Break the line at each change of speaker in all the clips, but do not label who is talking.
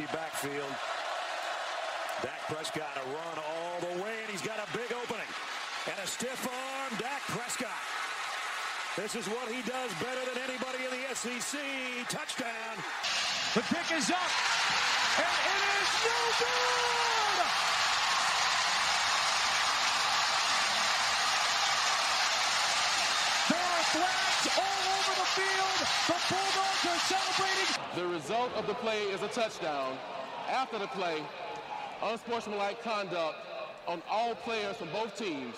empty backfield. Dak Prescott a run all the way, and he's got a big opening. And a stiff arm, Dak Prescott. This is what he does better than anybody in the SEC. Touchdown.
The pick is up, and it is no good! There all the field. The Bulldogs are celebrating.
The result of the play is a touchdown. After the play, unsportsmanlike conduct on all players from both teams.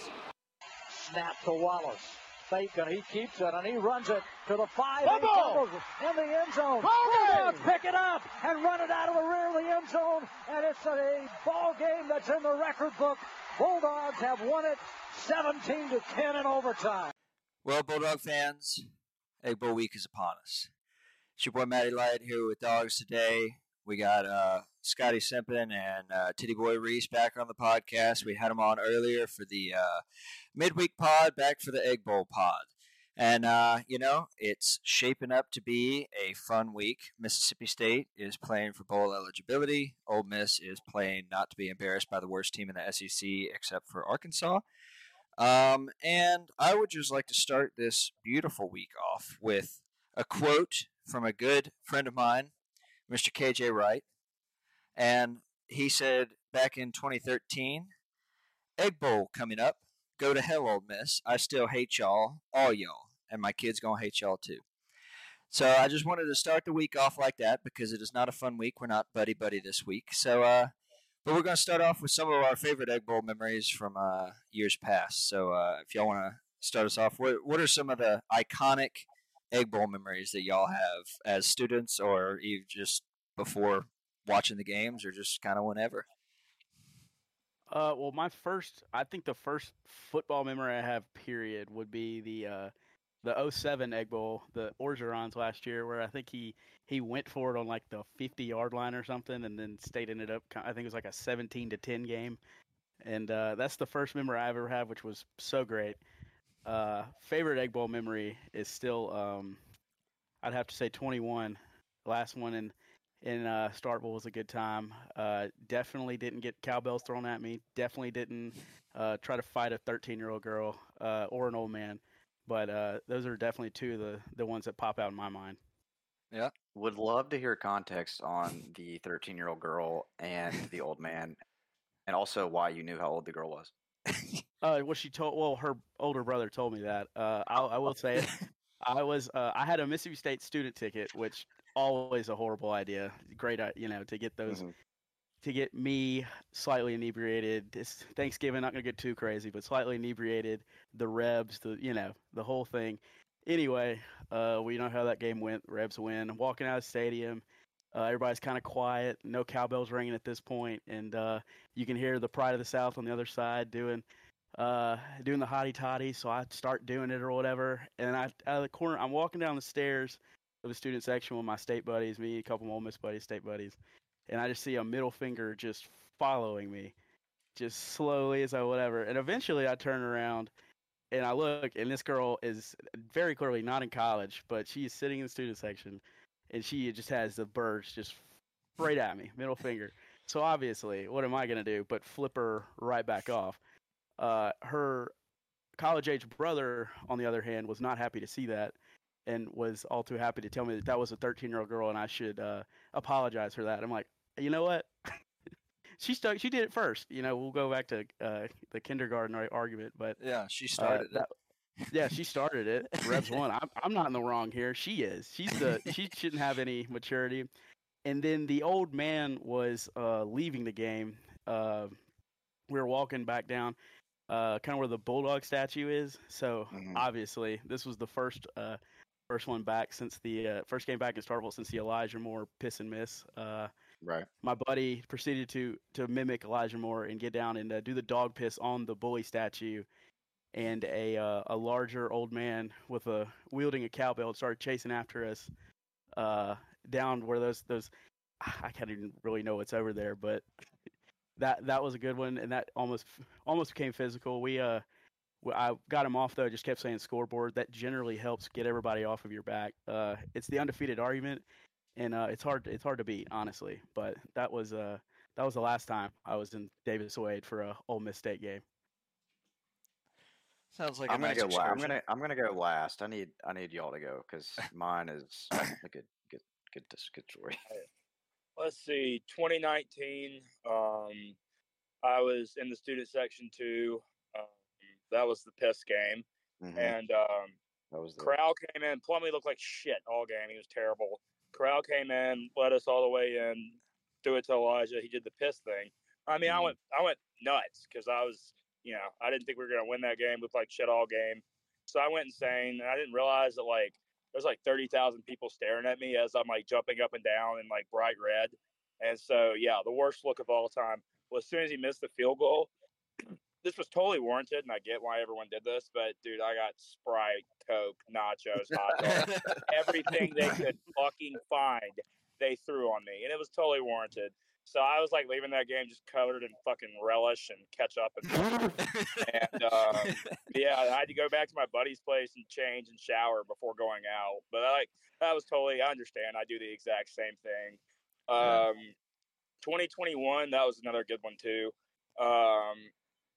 Snap to Wallace. Fake and he keeps it and he runs it to the five.
Fumble!
And he fumbles in the end zone. Bulldogs pick it up and run it out of the rear of the end zone. And it's a ball game that's in the record book. Bulldogs have won it 17 to 10 in overtime.
Well, Bulldog fans, Egg Bowl week is upon us. It's your boy Matty Light here with Dogs today. We got uh, Scotty Simpson and uh, Titty Boy Reese back on the podcast. We had them on earlier for the uh, midweek pod, back for the Egg Bowl pod. And, uh, you know, it's shaping up to be a fun week. Mississippi State is playing for bowl eligibility. Ole Miss is playing not to be embarrassed by the worst team in the SEC except for Arkansas. Um, and I would just like to start this beautiful week off with a quote from a good friend of mine, Mr. KJ Wright. And he said back in 2013, Egg Bowl coming up. Go to hell, Ole Miss. I still hate y'all, all y'all. And my kids going to hate y'all too. So I just wanted to start the week off like that because it is not a fun week. We're not buddy buddy this week. So, uh, but we're going to start off with some of our favorite Egg Bowl memories from uh, years past. So uh, if y'all want to start us off, what, what are some of the iconic Egg Bowl memories that y'all have as students or even just before watching the games or just kind of whenever?
Uh, well, my first, I think the first football memory I have, period, would be the uh, the 07 Egg Bowl, the Orgerons last year, where I think he he went for it on like the 50 yard line or something, and then state ended up, I think it was like a 17 to 10 game, and uh, that's the first memory I ever have, which was so great. Uh, favorite Egg Bowl memory is still, um, I'd have to say 21, last one in in uh, Starkville was a good time. Uh, definitely didn't get cowbells thrown at me. Definitely didn't uh, try to fight a 13 year old girl uh, or an old man. But uh, those are definitely two of the, the ones that pop out in my mind.
Yeah.
Would love to hear context on the 13 year old girl and the old man, and also why you knew how old the girl was.
Uh, what she told, well, her older brother told me that. Uh, I, I will say it. I was, uh, I had a Mississippi State student ticket, which always a horrible idea. Great, uh, you know, to get those,
Mhm.
To get me slightly inebriated. This Thanksgiving, not gonna get too crazy, but slightly inebriated. The Rebs, the you know, the whole thing. Anyway, uh, we know how that game went. Rebs win. I'm walking out of the stadium. Uh, everybody's kind of quiet. No cowbells ringing at this point, and uh, you can hear the Pride of the South on the other side doing uh, doing the hottie toddy. So I start doing it or whatever, and I out of the corner, I'm walking down the stairs of the student section with my state buddies, me, a couple of Ole Miss buddies, state buddies, and I just see a middle finger just following me, just slowly as I whatever, and eventually I turn around. And I look, and this girl is very clearly not in college, but she is sitting in the student section, and she just has the birds just straight at me, middle finger. So obviously, what am I gonna do but flip her right back off? Uh, her college age brother, on the other hand, was not happy to see that, and was all too happy to tell me that that was a 13 year old girl, and I should uh, apologize for that. I'm like, you know what? she stuck. She did it first. You know, we'll go back to uh, the kindergarten argument, but
Yeah, she
uh,
started it.
that- yeah, she started it. Rebs one. I'm, I'm not in the wrong here. She is. She's the. She shouldn't have any maturity. And then the old man was uh, leaving the game. Uh, we were walking back down, uh, kind of where the bulldog statue is. So
Mhm.
obviously, this was the first uh, first one back since the uh, first game back in Starkville since the Elijah Moore piss and miss. Uh,
Right.
my buddy proceeded to to mimic Elijah Moore and get down and uh, do the dog piss on the bully statue, and a uh, a larger old man with a wielding a cowbell started chasing after us uh, down where those those I can't even really know what's over there, but that that was a good one, and that almost almost became physical. We uh. W- I got him off though. Just kept saying scoreboard. That generally helps get everybody off of your back. Uh, it's the undefeated argument, and uh, it's hard it's hard to beat honestly. But that was uh that was the last time I was in Davis Wade for a Ole Miss State game.
Sounds like
I'm
a
gonna
nice
go. La- I'm gonna. I'm gonna go last. I need. I need y'all to go because mine is a good, good, good, good story.
let's see 2019 um i was in the student section too that was the piss game
Mhm.
and um
That was the.
Corral came in plumlee looked like shit all game he was terrible Corral came in led us all the way in threw it to elijah he did the piss thing i mean i
Mhm.
went i went nuts because i was you know i didn't think we were going to win that game looked like shit all game so i went insane and i didn't realize that like there's like 30,000 people staring at me as I'm like jumping up and down in like bright red. And so, yeah, the worst look of all time. Well, as soon as he missed the field goal, this was totally warranted, and I get why everyone did this, but dude, I got Sprite, Coke, nachos, hot dogs, everything they could fucking find, they threw on me, and it was totally warranted. So I was like leaving that game just covered in fucking relish and ketchup and and um, yeah, I had to go back to my buddy's place and change and shower before going out. But I, like that was totally I understand. I do the exact same thing. Um, 2021, that was another good one too. Um,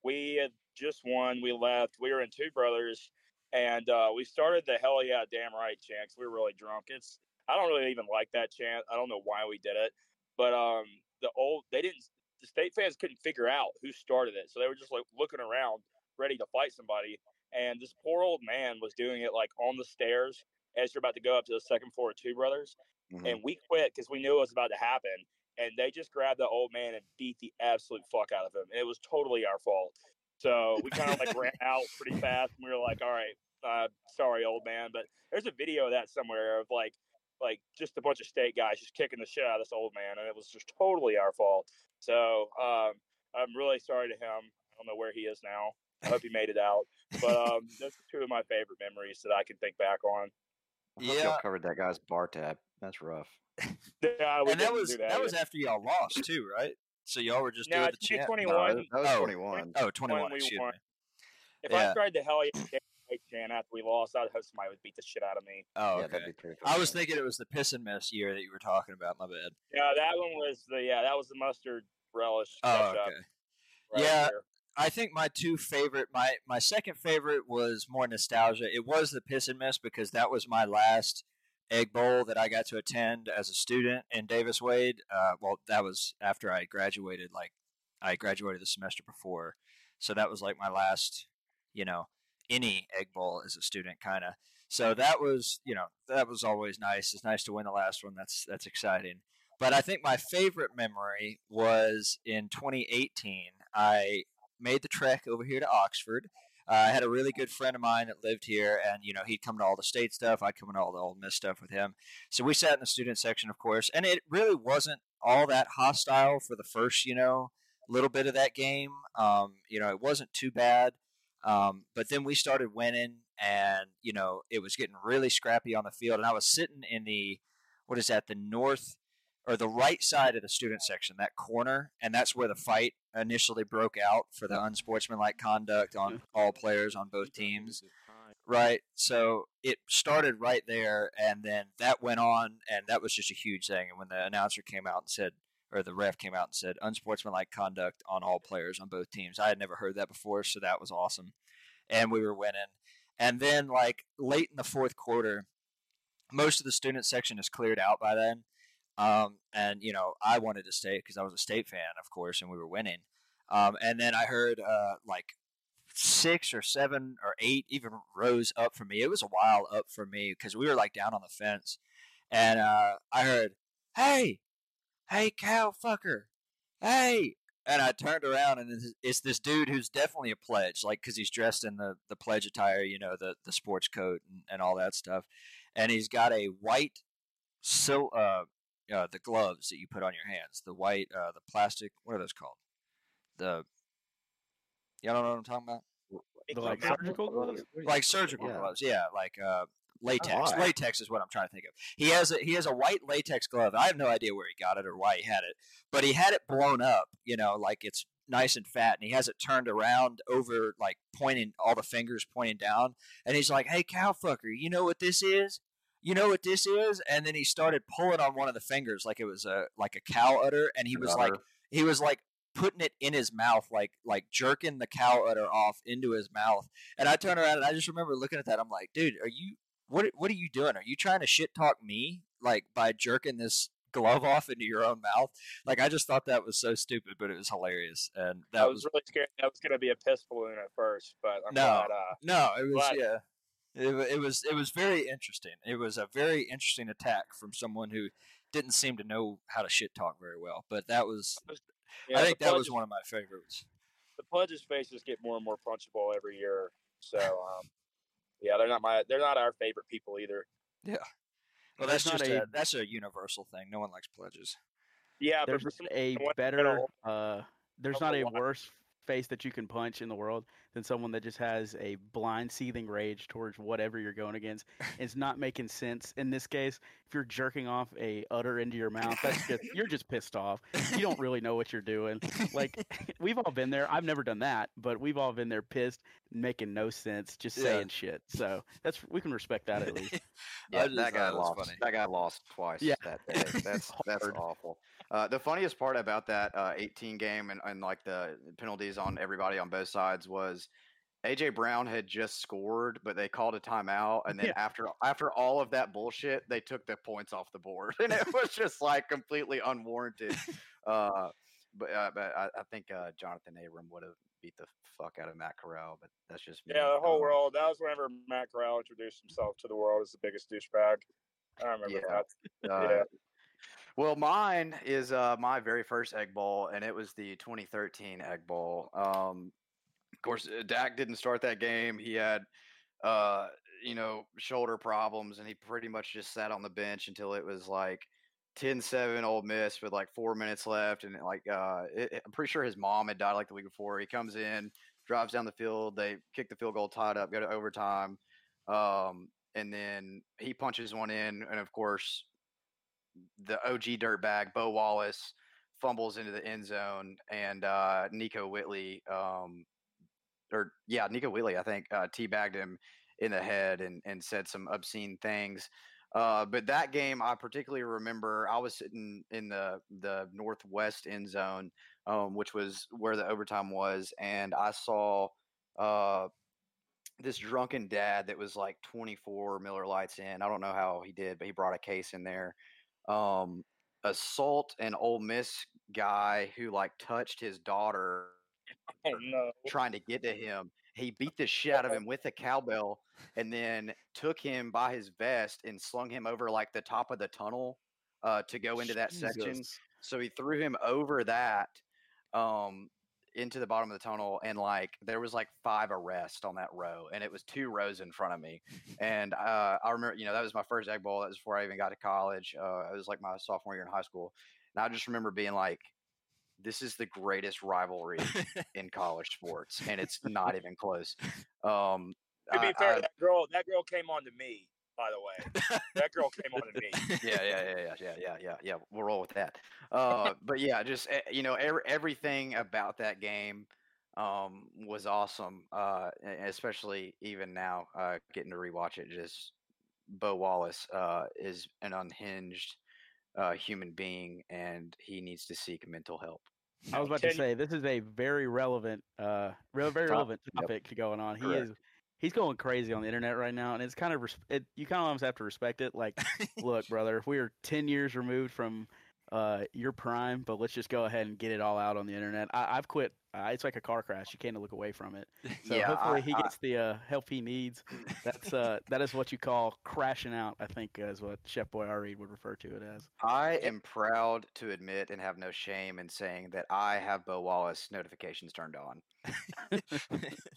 we had just won. We left. We were in Two Brothers, and uh, we started the hell yeah, damn right chant. We were really drunk. It's I don't really even like that chant. I don't know why we did it, but um, the old they didn't. The state fans couldn't figure out who started it, so they were just like looking around, ready to fight somebody. And this poor old man was doing it like on the stairs as you're about to go up to the second floor of Two Brothers
Mhm.
and we quit because we knew it was about to happen. And they just grabbed the old man and beat the absolute fuck out of him. And it was totally our fault. So we kind of like ran out pretty fast, and we were like, "All right, uh, sorry, old man." But there's a video of that somewhere of like, like just a bunch of state guys just kicking the shit out of this old man, and it was just totally our fault. So um, I'm really sorry to him. I don't know where he is now. I hope he made it out. But um, those are two of my favorite memories that I can think back on.
I
Yeah.
y'all covered that guy's bar tab. That's rough.
Yeah,
and that was that,
that,
was after y'all lost too, right? So y'all were just
No,
doing the chant.
2021.
No, that was
Oh.
21.
Oh, 21,
we
excuse
won.
me.
If
Yeah.
I tried to hell yeah chant after we lost, I'd hope somebody would beat the shit out of me.
Oh,
Yeah,
okay.
that'd be pretty.
I was thinking it was the piss and miss year that you were talking about. My bad.
Yeah, that one was the yeah, that was the mustard relish
Oh, okay.
right
Yeah.
there.
I think my two favorite, my my second favorite was more nostalgia. It was the piss and miss because that was my last egg bowl that I got to attend as a student in Davis Wade. Uh, well, that was after I graduated. Like I graduated the semester before, so that was like my last, you know, any egg bowl as a student, kind of. So that was, you know, that was always nice. It's nice to win the last one. That's that's exciting. But I think my favorite memory was in 2018. I made the trek over here to Oxford. Uh, I had a really good friend of mine that lived here, and you know he'd come to all the state stuff. I'd come to all the Ole Miss stuff with him. So we sat in the student section, of course, and it really wasn't all that hostile for the first, you know, little bit of that game. Um, you know, it wasn't too bad. Um, but then we started winning, and you know it was getting really scrappy on the field. And I was sitting in the what is that? The north or the right side of the student section, that corner, and that's where the fight initially broke out for the unsportsmanlike conduct on all players on both teams. Right. So it started right there, and then that went on, and that was just a huge thing. And when the announcer came out and said, or the ref came out and said, unsportsmanlike conduct on all players on both teams, I had never heard that before, so that was awesome. And we were winning. And then, like, late in the fourth quarter, most of the student section is cleared out by then. Um, and, you know, I wanted to stay because I was a state fan, of course, and we were winning. Um, and then I heard, uh, like, six or seven or eight even rows up for me. It was a while up for me because we were like down on the fence, and uh, I heard, "Hey, hey, cow fucker, hey!" And I turned around, and it's- this dude who's definitely a pledge, like because he's dressed in the the pledge attire, you know, the the sports coat and, and all that stuff, and he's got a white sil uh, uh the gloves that you put on your hands, the white uh the plastic, what are those called? The y'all don't know what I'm talking about?
The like surgical gloves.
like surgical
Yeah.
gloves. Yeah, like uh, latex.
Why?
Latex is what I'm trying to think of. He has a he has a white latex glove. I have no idea where he got it or why he had it, but he had it blown up. You know, like it's nice and fat, and he has it turned around over, like pointing all the fingers pointing down, and he's like, "Hey, cow fucker, you know what this is?" You know what this is? And then he started pulling on one of the fingers like it was a like a cow udder, and he was like he was like putting it in his mouth, like like jerking the cow udder off into his mouth. And I turned around and I just remember looking at that. I'm like, dude, are you what what are you doing? Are you trying to shit talk me like by jerking this glove off into your own mouth? Like I just thought that was so stupid, but it was hilarious, and that
I was, really scared that was going to be a piss balloon at first, but I'm
No.
glad. Uh,
No, it was
Glad-
yeah. It, it was it was very interesting. It was a very interesting attack from someone who didn't seem to know how to shit talk very well. But that was
yeah,
I think
the
that was one of my favorites.
The pledges faces get more and more punchable every year, so um, yeah, they're not my they're not our favorite people either. Yeah.
Well,
There's
that's just
a-
a, that's a universal thing. No one likes pledges.
Yeah,
there's
but
not a better uh there's not a
line.
worse face that you can punch in the world than someone that just has a blind seething rage towards whatever you're going against it's not making sense in this case if you're jerking off a udder into your mouth that's just you're just pissed off you don't really know what you're doing like we've all been there i've never done that but we've all been there pissed making no sense just
Yeah.
saying shit so that's we can respect that at least
I
Yeah,
just
that guy
thought
lost.
funny.
That guy lost twice.
Yeah.
that day. That's that's awful. Uh, the funniest part about that uh, 18 game and, and like the penalties on everybody on both sides was AJ Brown had just scored, but they called a timeout, and then
Yeah.
after after all of that bullshit, they took the points off the board, and it was just like completely unwarranted. Uh, but uh, but I, I think uh, Johnathan Abram would have beat the fuck out of Matt Corral, but that's just me.
yeah, the whole world. That was whenever Matt Corral introduced himself to the world as the biggest douchebag. I remember
Yeah.
that.
Uh,
Yeah.
Well, mine is uh, my very first Egg Bowl, and it was the 2013 Egg Bowl. Um, of course, uh, Dak didn't start that game. He had, uh, you know, shoulder problems, and he pretty much just sat on the bench until it was like 10-7 Ole Miss with like four minutes left, and like uh, it, I'm pretty sure his mom had died like the week before. He comes in, drives down the field, they kick the field goal, tied up, go to overtime, um, and then he punches one in, and of course the OG dirtbag Bo Wallace fumbles into the end zone, and uh, Nickoe Whitley, um, or yeah, Nickoe Whitley, I think, uh, teabagged him in the head and and said some obscene things. Uh, but that game, I particularly remember. I was sitting in the the northwest end zone, um, which was where the overtime was, and I saw uh, this drunken dad that was like 24 Miller Lights in. I don't know how he did, but he brought a case in there. Um, assault an Ole Miss guy who like touched his daughter
Oh no.
trying to get to him. He beat the shit out of him with a cowbell and then took him by his vest and slung him over like the top of the tunnel uh, to go into that section. So he threw him over that um, into the bottom of the tunnel, and like there was like five arrests on that row, and it was two rows in front of me. And uh, I remember, you know, that was my first egg bowl. That was before I even got to college. Uh, it was like my sophomore year in high school, and I just remember being like, "This is the greatest rivalry in college sports, and it's not even close." Um,
To be
I-
fair,
I-
that girl that girl came on to me. By the way, that girl came on to me.
yeah, yeah, yeah, yeah, yeah, yeah, yeah, yeah. We'll roll with that. Uh, but yeah, just eh, you know, every, everything about that game um, was awesome. Uh, especially even now, uh, getting to rewatch it. Just Bo Wallace uh, is an unhinged uh, human being, and he needs to seek mental help.
I was about to say this is a very relevant, uh, real very
Top-
relevant
yep.
topic going on. He
Correct.
is, he's going crazy on the internet right now, and it's kind of, res- it, you kind of almost have to respect it. Like, look, brother, if we are ten years removed from uh, your prime, but let's just go ahead and get it all out on the internet. I, I've quit. Uh, it's like a car crash; you can't look away from it. So
Yeah,
hopefully
I-
he
I-
gets the uh, help he needs. That's uh, that is what you call crashing out. I think is what Chef Boy Reed would refer to it as.
I am proud to admit and have no shame in saying that I have Bo Wallace notifications turned on.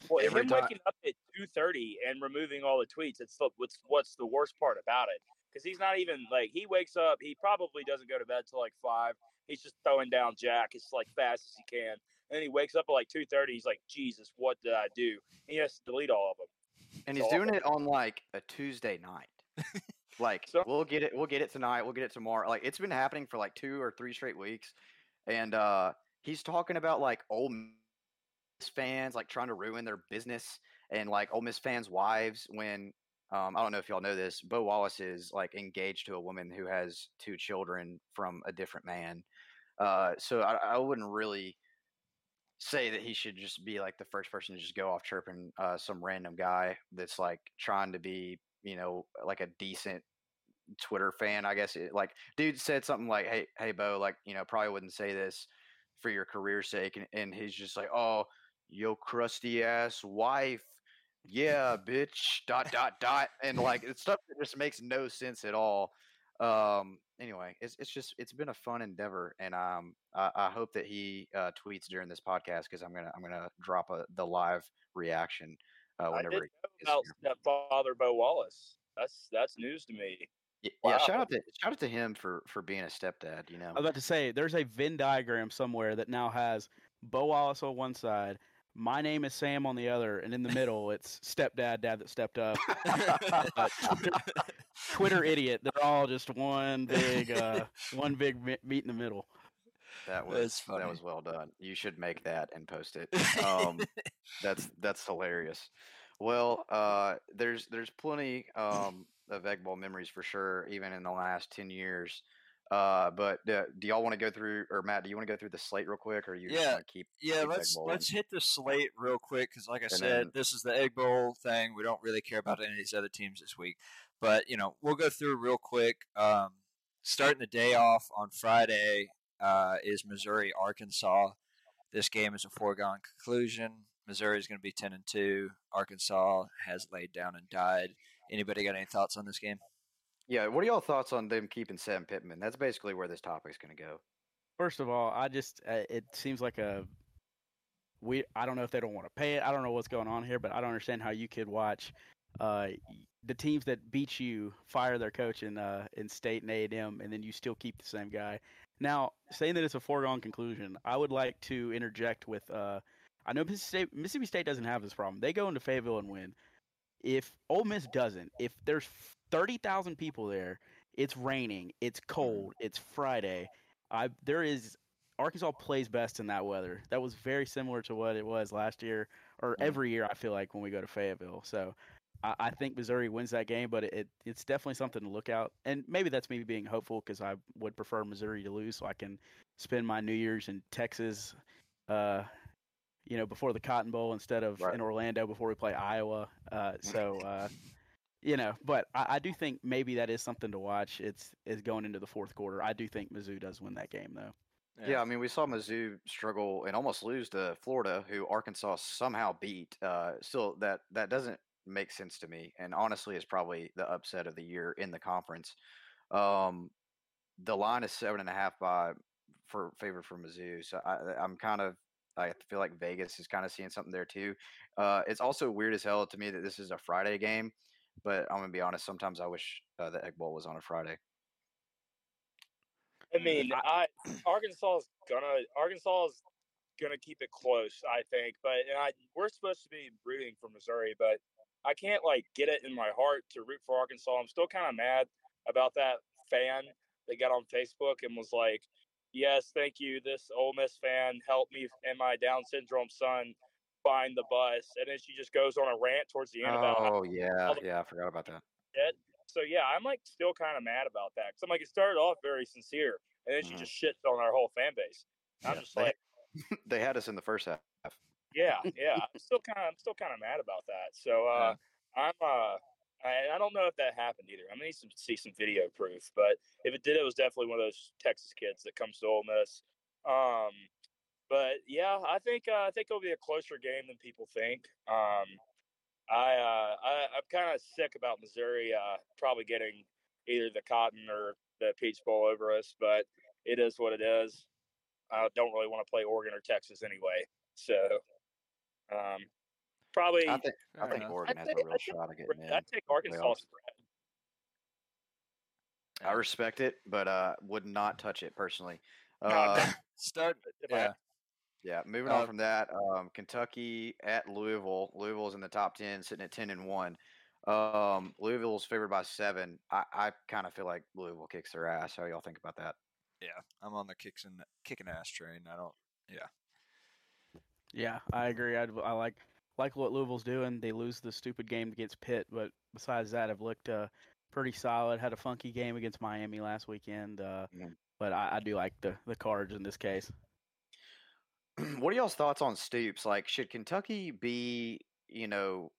Well,
Every
him
time-
waking up at two thirty and removing all the tweets. It's the, what's what's the worst part about it because he's not even like he wakes up. He probably doesn't go to bed till like five. He's just throwing down Jack as like fast as he can. And then he wakes up at like two thirty. He's like, Jesus, what did I do? And he has to delete all of them.
and
It's
he's doing
awful.
it on like a Tuesday night. like
So-
we'll get it, we'll get it tonight, we'll get it tomorrow. Like it's been happening for like two or three straight weeks, and uh he's talking about like old fans like trying to ruin their business and like Ole Miss fans' wives when Um, I don't know if y'all know this. Bo Wallace is like engaged to a woman who has two children from a different man. Uh, so I, I wouldn't really say that he should just be like the first person to just go off chirping uh, some random guy that's like trying to be, you know, like a decent Twitter fan. I guess it, like dude said something like, "Hey, hey, Bo, like you know, probably wouldn't say this for your career's sake," and, and he's just like, "Oh, yo, crusty ass wife." Yeah, bitch. Dot dot dot, and like it's stuff that just makes no sense at all. Um, anyway, it's it's just it's been a fun endeavor, and um, I, I hope that he uh, tweets during this podcast because I'm gonna I'm gonna drop a the live reaction uh,
I did
whenever.
know about stepfather Bo Wallace. That's that's news to me.
Yeah,
Wow.
shout out to shout out to him for for being a stepdad. You know,
I was about to say, there's a Venn diagram somewhere that now has Bo Wallace on one side, my name is Sam on the other, and in the middle it's stepdad, dad that stepped up, uh, Twitter, Twitter idiot. They're all just one big, uh, one big me- meet in the middle.
that was
funny.
that was well done. You should make that and post it. Um, that's that's hilarious. Well, uh, there's there's plenty um, of egg bowl memories for sure, even in the last ten years. Uh, but uh, do y'all want to go through, or Matt, do you want to go through the slate real quick, or you
Yeah,
want to keep?
Yeah,
keep
let's let's hit the slate real quick because, like I
And
said,
then-
this is the Egg Bowl thing. We don't really care about any of these other teams this week, but you know we'll go through real quick. Um, starting the day off on Friday uh, is Missouri Arkansas. This game is a foregone conclusion. Missouri is going to be ten and two. Arkansas has laid down and died. Anybody got any thoughts on this game?
Yeah, what are y'all thoughts on them keeping Sam Pittman? That's basically where this topic's going to go.
First of all, I just uh, it seems like a we. I don't know if they don't want to pay it. I don't know what's going on here, but I don't understand how you could watch uh, the teams that beat you fire their coach in uh, in state and A and M, and then you still keep the same guy. Now, saying that it's a foregone conclusion, I would like to interject with. Uh, I know Mississippi State, Mississippi State doesn't have this problem. They go into Fayetteville and win. If Ole Miss doesn't, if there's thirty thousand people there, it's raining, it's cold, it's Friday. I there is Arkansas plays best in that weather. That was very similar to what it was last year or
Mhm.
every year. I feel like when we go to Fayetteville. So I, I think Missouri wins that game, but it, it's definitely something to look out. And maybe that's me being hopeful because I would prefer Missouri to lose, so I can spend my New Year's in Texas. Uh, you know, before the Cotton Bowl instead of
Right.
in Orlando before we play Iowa. Uh, so, uh, you know, but I, I do think maybe that is something to watch. It's is going into the fourth quarter. I do think Mizzou does win that game though.
Yeah. I mean, we saw Mizzou struggle and almost lose to Florida, who Arkansas somehow beat. Uh, still, that that doesn't make sense to me, and honestly, is probably the upset of the year in the conference. Um, the line is seven and a half by for favor for Mizzou, so I, I'm kind of I feel like Vegas is kind of seeing something there too. Uh, it's also weird as hell to me that this is a Friday game, but I'm gonna be honest. Sometimes I wish uh, the Egg Bowl was on a Friday.
I mean, I Arkansas is gonna Arkansas is gonna keep it close, I think. But and I we're supposed to be rooting for Missouri, but I can't like get it in my heart to root for Arkansas. I'm still kind of mad about that fan that got on Facebook and was like, "Yes, thank you. This Ole Miss fan helped me and my Down syndrome son find the bus," and then she just goes on a rant towards the end about how
Oh yeah,
the-
yeah, I forgot about that.
So yeah, I'm like still kind of mad about that because I'm like it started off very sincere, and then she
Mhm.
just shits on our whole fan base. I'm
Yeah,
just
they-
like,
they had us in the first half.
yeah, yeah. I'm still kind of, I'm still kind of mad about that. So uh, I'm, uh, I, I don't know if that happened either. I'm gonna need to see some video proof, but if it did, it was definitely one of those Texas kids that comes to Ole Miss. Um, but yeah, I think uh, I think it'll be a closer game than people think. Um, I, uh, I I'm kind of sick about Missouri uh, probably getting either the Cotton or the Peach Bowl over us, but it is what it is. I don't really want to play Oregon or Texas anyway, so um, probably
I think I
Fair
think. Oregon
I'd
has
say-
a real
I'd say
shot of getting in.
I'd take Arkansas
playoffs.
spread.
I respect it, but uh, would not touch it personally.
No,
Uh,
Start.
If
Yeah.
Had
yeah, moving
Uh,
on from that, um, Kentucky at Louisville. Louisville's in the top ten, sitting at ten and one. Um, Louisville's favored by seven. I, I kind of feel like Louisville kicks their ass. How y'all think about that?
Yeah, I'm on the kicks and kicking ass train. I don't.
Yeah, Yeah, I agree. I'd, I like like what Louisville's doing. They lose the stupid game against Pitt, but besides that, have looked uh, pretty solid. Had a funky game against Miami last weekend, uh,
Mhm.
but I, I do like the the Cards in this case.
what are y'all's thoughts on Stoops? Like, should Kentucky be, you know,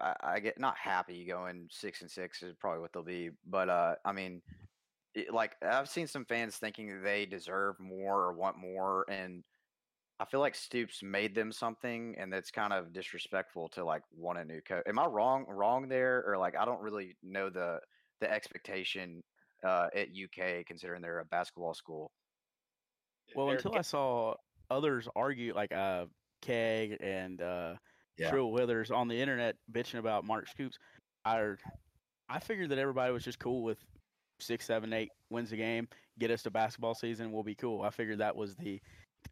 I, I get not happy going six and six is probably what they'll be, but uh, I mean, it, like I've seen some fans thinking they deserve more or want more, and I feel like Stoops made them something, and that's kind of disrespectful to like want a new coach. Am I wrong? Wrong there, or like I don't really know the the expectation uh, at UK considering they're a basketball school.
Well,
They're
until
ga-
I saw others argue, like uh, Keg and uh,
Yeah.
Trill Withers on the internet bitching about Mark Stoops, I I figured that everybody was just cool with six, seven, eight wins a game, get us to basketball season, we'll be cool. I figured that was the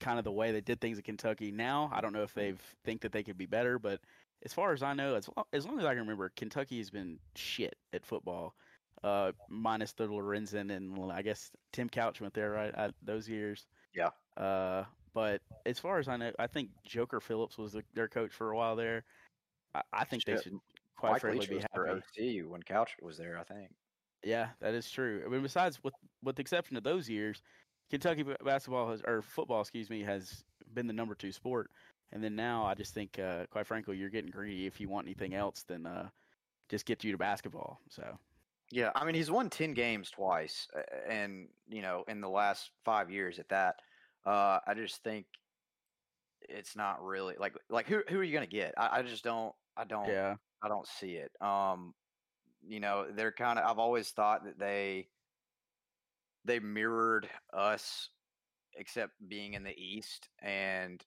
kind of the way they did things at Kentucky. Now I don't know if they think that they could be better, but as far as I know, as long, as long as I can remember, Kentucky has been shit at football, uh, minus the Lorenzen and I guess Tim Couch went there right at those years.
Yeah.
Uh, but as far as I know, I think Joker Phillips was the, their coach for a while there. I, I think they should quite
Mike
frankly
Leach
be happy.
OC when Couch was there, I think.
Yeah, that is true. I mean, besides, with with the exception of those years, Kentucky basketball has or football, excuse me, has been the number two sport. And then now, I just think, uh, quite frankly, you're getting greedy. If you want anything else, then uh, just get you to basketball. So
Yeah, I mean he's won ten games twice, and you know in the last five years at that. Uh, I just think it's not really like like who who are you gonna get? I, I just don't I don't
yeah,
I don't see it. Um, you know they're kind of I've always thought that they they mirrored us, except being in the East and.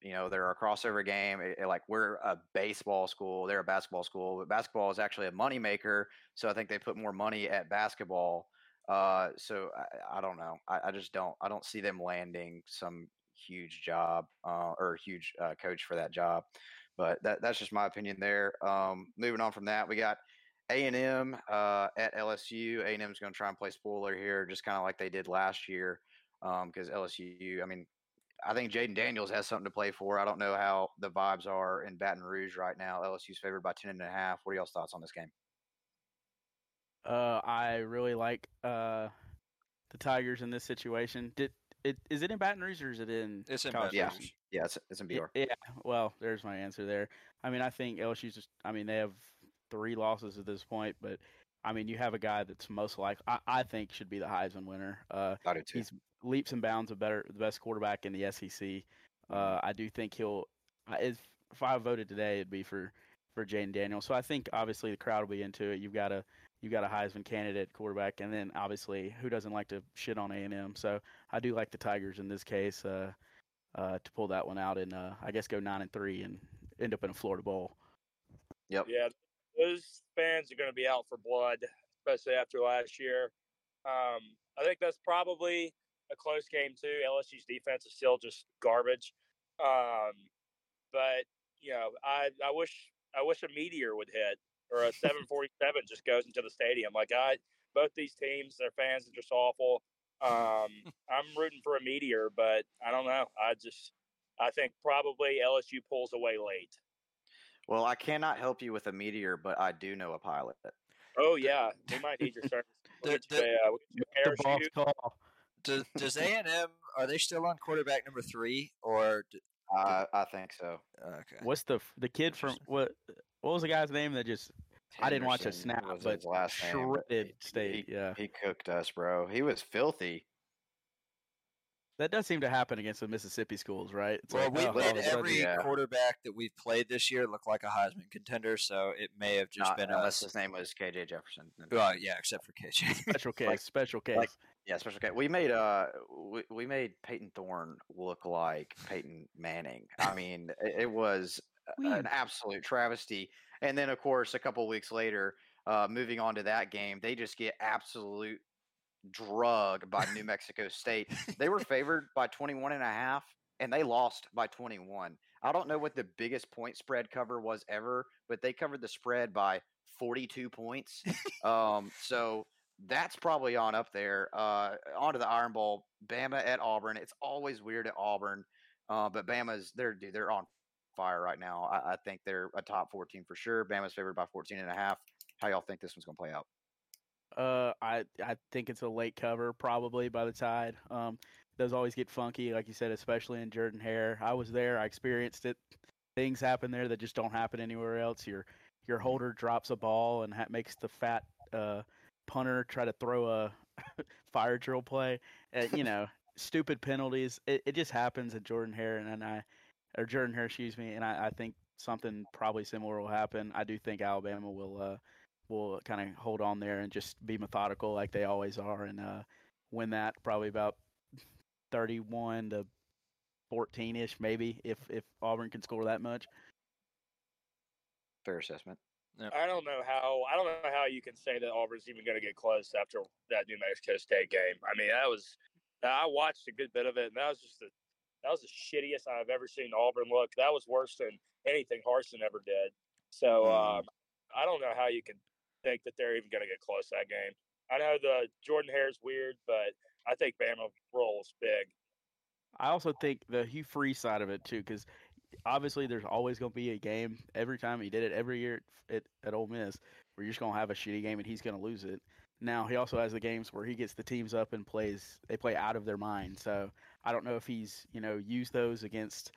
You know, they're a crossover game. eh, eh, Like we're a baseball school, they're a basketball school, but basketball is actually a moneymaker. So I think they put more money at basketball. Uh, so I, I don't know. I, I just don't. I don't see them landing some huge job uh, or huge uh, coach for that job. But that, that's just my opinion there. Um, moving on from that, we got A and M uh, at LSU. A and M is going to try and play spoiler here, just kind of like they did last year. Because LSU, I mean, I think Jayden Daniels has something to play for. I don't know how the vibes are in Baton Rouge right now. LSU's favored by ten and a half. What are y'all's thoughts on this game?
Uh, I really like uh, the Tigers in this situation. Did it? Is it in Baton Rouge or is it in?
It's in Baton
Yeah.
Rouge.
Yeah, it's, it's in BR.
Yeah, well, there's my answer there. I mean, I think LSU's just. I mean, they have three losses at this point, but I mean, you have a guy that's most like I, I think should be the Heisman winner. Uh,
I do too.
he's leaps and bounds a better, the best quarterback in the SEC. Uh, I do think he'll. If if I voted today, it'd be for for Jayden Daniels. So I think obviously the crowd will be into it. You've got a you got a Heisman candidate quarterback, and then obviously who doesn't like to shit on A and M? So I do like the Tigers in this case uh, uh, to pull that one out and uh, I guess go nine and three and end up in a Florida Bowl.
Yep.
Yeah, those fans are going to be out for blood, especially after last year. Um, I think that's probably a close game too. LSU's defense is still just garbage. Um, but you know, I I wish I wish a meteor would hit or a 747 just goes into the stadium. Like I, both these teams, their fans are just awful. Um, I'm rooting for a meteor, but I don't know. I just I think probably LSU pulls away late.
Well, I cannot help you with a meteor, but I do know a pilot.
Oh yeah, we might need your service. We'll
The-
get uh, we'll get you a
The boss call.
Does does A and M are they still on quarterback number three or
i think so.
okay?
What's the the kid from what? What was the guy's name that just I didn't watch a snap,
was
but
his last
shredded
he-
state?
He,
yeah,
he cooked us, bro. He was filthy.
that does seem to happen against the Mississippi schools, right? It's
Well,
like,
we
oh, all
made
sudden-
every
yeah.
quarterback that we've played this year look like a Heisman contender, so it may have just
Not,
been
unless
us.
his name was KJ Jefferson.
Well, yeah, except for KJ.
special case,
like-
special case.
like- Yeah, special K. We made uh we, we made Payton Thorne look like Peyton Manning. I mean, it, it was an absolute travesty. And then of course, a couple weeks later, uh moving on to that game, they just get absolute drug by New Mexico State. They were favored by 21 and a half and they lost by 21. I don't know what the biggest point spread cover was ever, but they covered the spread by 42 points. um, so that's probably on up there. Uh, onto the Iron Bowl, Bama at Auburn. It's always weird at Auburn, uh, but Bama's they're they're on fire right now. I, I think they're a top 14 for sure. Bama's favored by 14 and a half. How y'all think this one's going to play out?
Uh, I I think it's a late cover probably by the Tide. Um, those always get funky, like you said, especially in Jordan Hare. I was there, I experienced it. Things happen there that just don't happen anywhere else. Your your holder drops a ball and ha- makes the fat uh, punter try to throw a fire drill play. Uh, you know, stupid penalties. It, it just happens at Jordan Hare and, and I, or Jordan Hare, excuse me. And I, I think something probably similar will happen. I do think Alabama will uh, will kind of hold on there and just be methodical like they always are and uh, win that probably about 31 to 14 ish, maybe if if Auburn can score that much.
Fair assessment.
I don't know how I don't know how you can say that Auburn's even going to get close after that New Mexico State game. I mean, that was I watched a good bit of it, and that was just the that was the shittiest I've ever seen Auburn look. That was worse than anything Harsin ever did. So um, I don't know how you can think that they're even going to get close that game. I know the Jordan Hare is weird, but I think Bama rolls big.
I also think the Hugh Freeze side of it too, because obviously there's always going to be a game every time he did it every year at, at Ole Miss where you're just going to have a shitty game and he's going to lose it. Now he also has the games where he gets the teams up and plays. They play out of their mind. So I don't know if he's you know used those against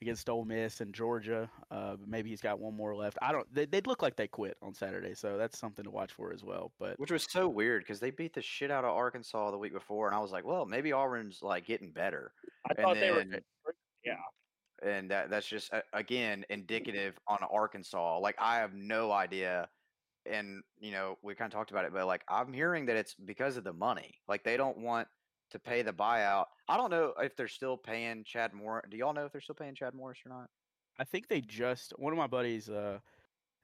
against Ole Miss and Georgia. Uh, maybe he's got one more left. I don't. They, would look like they quit on Saturday, so that's something to watch for as well. But
which was so weird because they beat the shit out of Arkansas the week before, and I was like, well, maybe Auburn's like getting better.
I thought then, they were. Yeah.
And that that's just again indicative on Arkansas. Like I have no idea and you know we kind of talked about it but like i'm hearing that it's because of the money like they don't want to pay the buyout i don't know if they're still paying chad moore do y'all know if they're still paying chad morris or not
i think they just one of my buddies uh,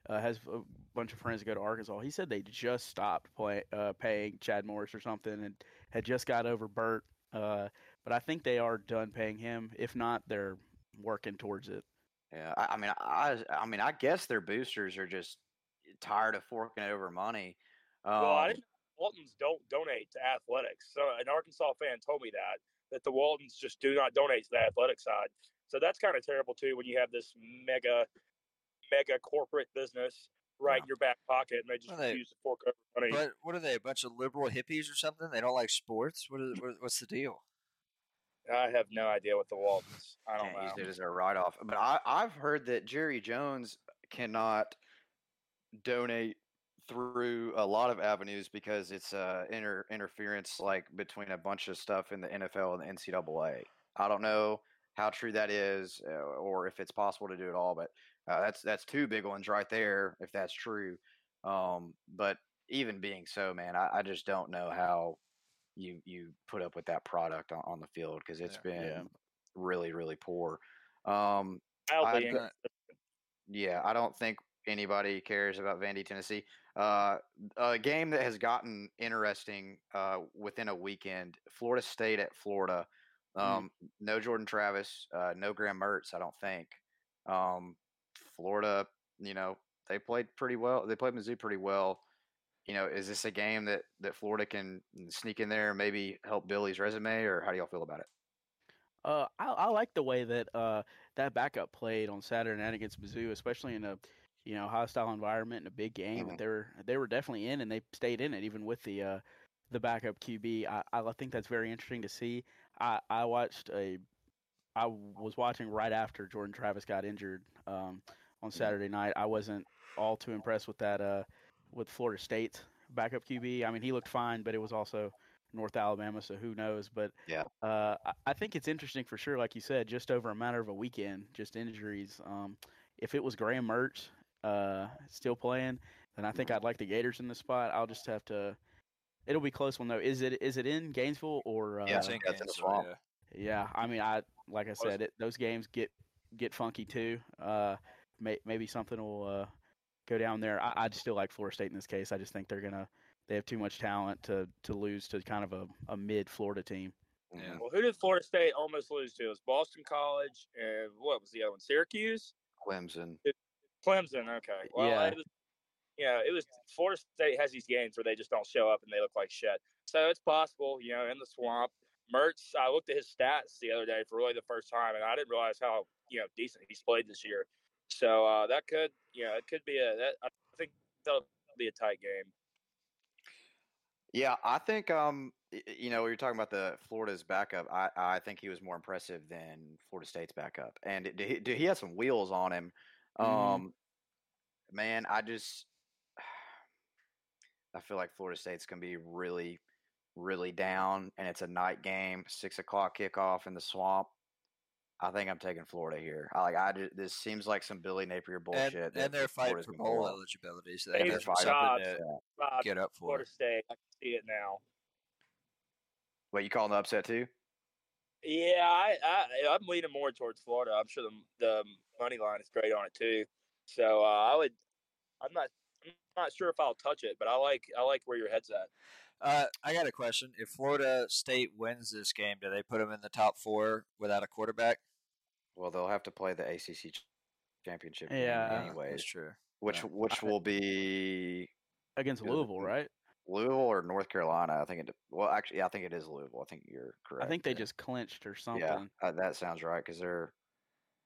uh, has a bunch of friends that go to arkansas he said they just stopped play, uh, paying chad morris or something and had just got over burt uh, but i think they are done paying him if not they're working towards it
yeah i, I mean i i mean i guess their boosters are just tired of forking over money.
Um, well, I um didn't. Waltons don't donate to athletics. So an Arkansas fan told me that that the Waltons just do not donate to the athletic side. So that's kind of terrible too when you have this mega, mega corporate business right yeah. in your back pocket and they just refuse to fork over money.
But what are they? A bunch of liberal hippies or something? They don't like sports. What is? What's the deal?
I have no idea what the Waltons. I don't
Can't
know.
Use it as a write off. But I, I've heard that Jerry Jones cannot donate through a lot of avenues because it's uh inter- interference like between a bunch of stuff in the NFL and the NCAA. I don't know how true that is uh, or if it's possible to do it all, but uh, that's that's two big ones right there if that's true. Um, but even being so, man, I, I, just don't know how you you put up with that product on, on the field because it's yeah, been yeah. really really poor. Um, I, yeah, I don't think anybody cares about Vandy, Tennessee. Uh, a game that has gotten interesting uh, within a weekend: Florida State at Florida. Hmm. Um, mm. No Jordan Travis, uh, no Graham Mertz. I don't think. Um, Florida, you know, they played pretty well. They played Mizzou pretty well. You know, is this a game that that Florida can sneak in there and maybe help Billy's resume, or how do y'all feel about it?
Uh, I, I like the way that uh, that backup played on Saturday night against Mizzou, especially in a you know, hostile environment and a big game. Mm-hmm. They were they were definitely in, and they stayed in it even with the uh, the backup QB. I, I think that's very interesting to see. I I watched a I was watching right after Jordan Travis got injured um, on Saturday night. I wasn't all too impressed with that uh, with Florida State's backup QB. I mean, he looked fine, but it was also North Alabama, so who knows? But
yeah,
uh, I think it's interesting for sure. Like you said, just over a matter of a weekend, just injuries. Um, if it was Graham Mertz uh, still playing, then I think I'd like the Gators in the spot. I'll just have to. It'll be close one though. Is it is it in Gainesville or? Uh,
yeah, I that's in the swamp.
Yeah. yeah, I mean, I like I said, it, those games get get funky too. Uh, may, maybe something will uh, go down there. I, I still like Florida State in this case. I just think they're gonna they have too much talent to to lose to kind of a, a mid Florida team.
Yeah. Well, who did Florida State almost lose to? It was Boston College and what was the other one? Syracuse.
Clemson.
It, Clemson. Okay. Well, yeah. It was, yeah, it was Florida State has these games where they just don't show up and they look like shit. So it's possible, you know, in the swamp, Mertz, I looked at his stats the other day for really the first time, and I didn't realize how you know decent he's played this year. So uh, that could, you know, it could be a. That, I think that'll be a tight game.
Yeah, I think um, you know, we were talking about the Florida's backup. I I think he was more impressive than Florida State's backup, and he, he had some wheels on him. Mm-hmm. Um, man, I just I feel like Florida State's gonna be really, really down, and it's a night game, six o'clock kickoff in the swamp. I think I'm taking Florida here. I like I just, this seems like some Billy Napier bullshit.
And, and they're fighting for bowl eligibility, so they
have
something to get up for.
Florida State, I can see it now.
What you calling the upset too?
Yeah, I, I I'm leaning more towards Florida. I'm sure the the money line is great on it too. So uh, I would. I'm not. I'm not sure if I'll touch it, but I like I like where your head's at.
Uh, I got a question. If Florida State wins this game, do they put them in the top four without a quarterback?
Well, they'll have to play the ACC championship
yeah,
anyway.
That's true.
Which
yeah.
which will be
against Louisville, right?
Louisville or North Carolina? I think it. Well, actually, yeah, I think it is Louisville. I think you're correct.
I think they just clinched or something.
Yeah, uh, that sounds right because they're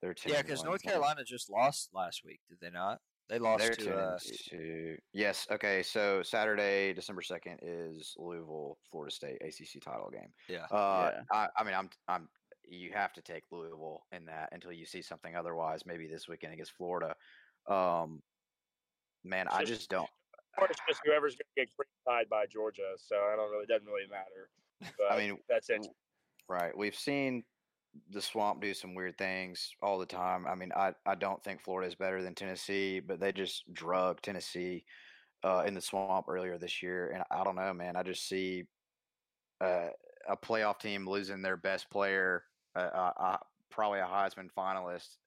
they're
yeah. Because North Carolina just lost last week, did they not? They lost
they're
to, uh,
to yes. Okay, so Saturday, December second is Louisville, Florida State ACC title game.
Yeah.
Uh, yeah. I, I mean, I'm I'm you have to take Louisville in that until you see something otherwise. Maybe this weekend against Florida. Um, man, I just don't.
It's just whoever's going to get tied by Georgia, so I don't really doesn't really matter. But
I mean,
that's it.
Right. We've seen the swamp do some weird things all the time. I mean, I, I don't think Florida is better than Tennessee, but they just drug Tennessee uh, in the swamp earlier this year, and I don't know, man. I just see uh, a playoff team losing their best player uh, uh, probably a Heisman finalist,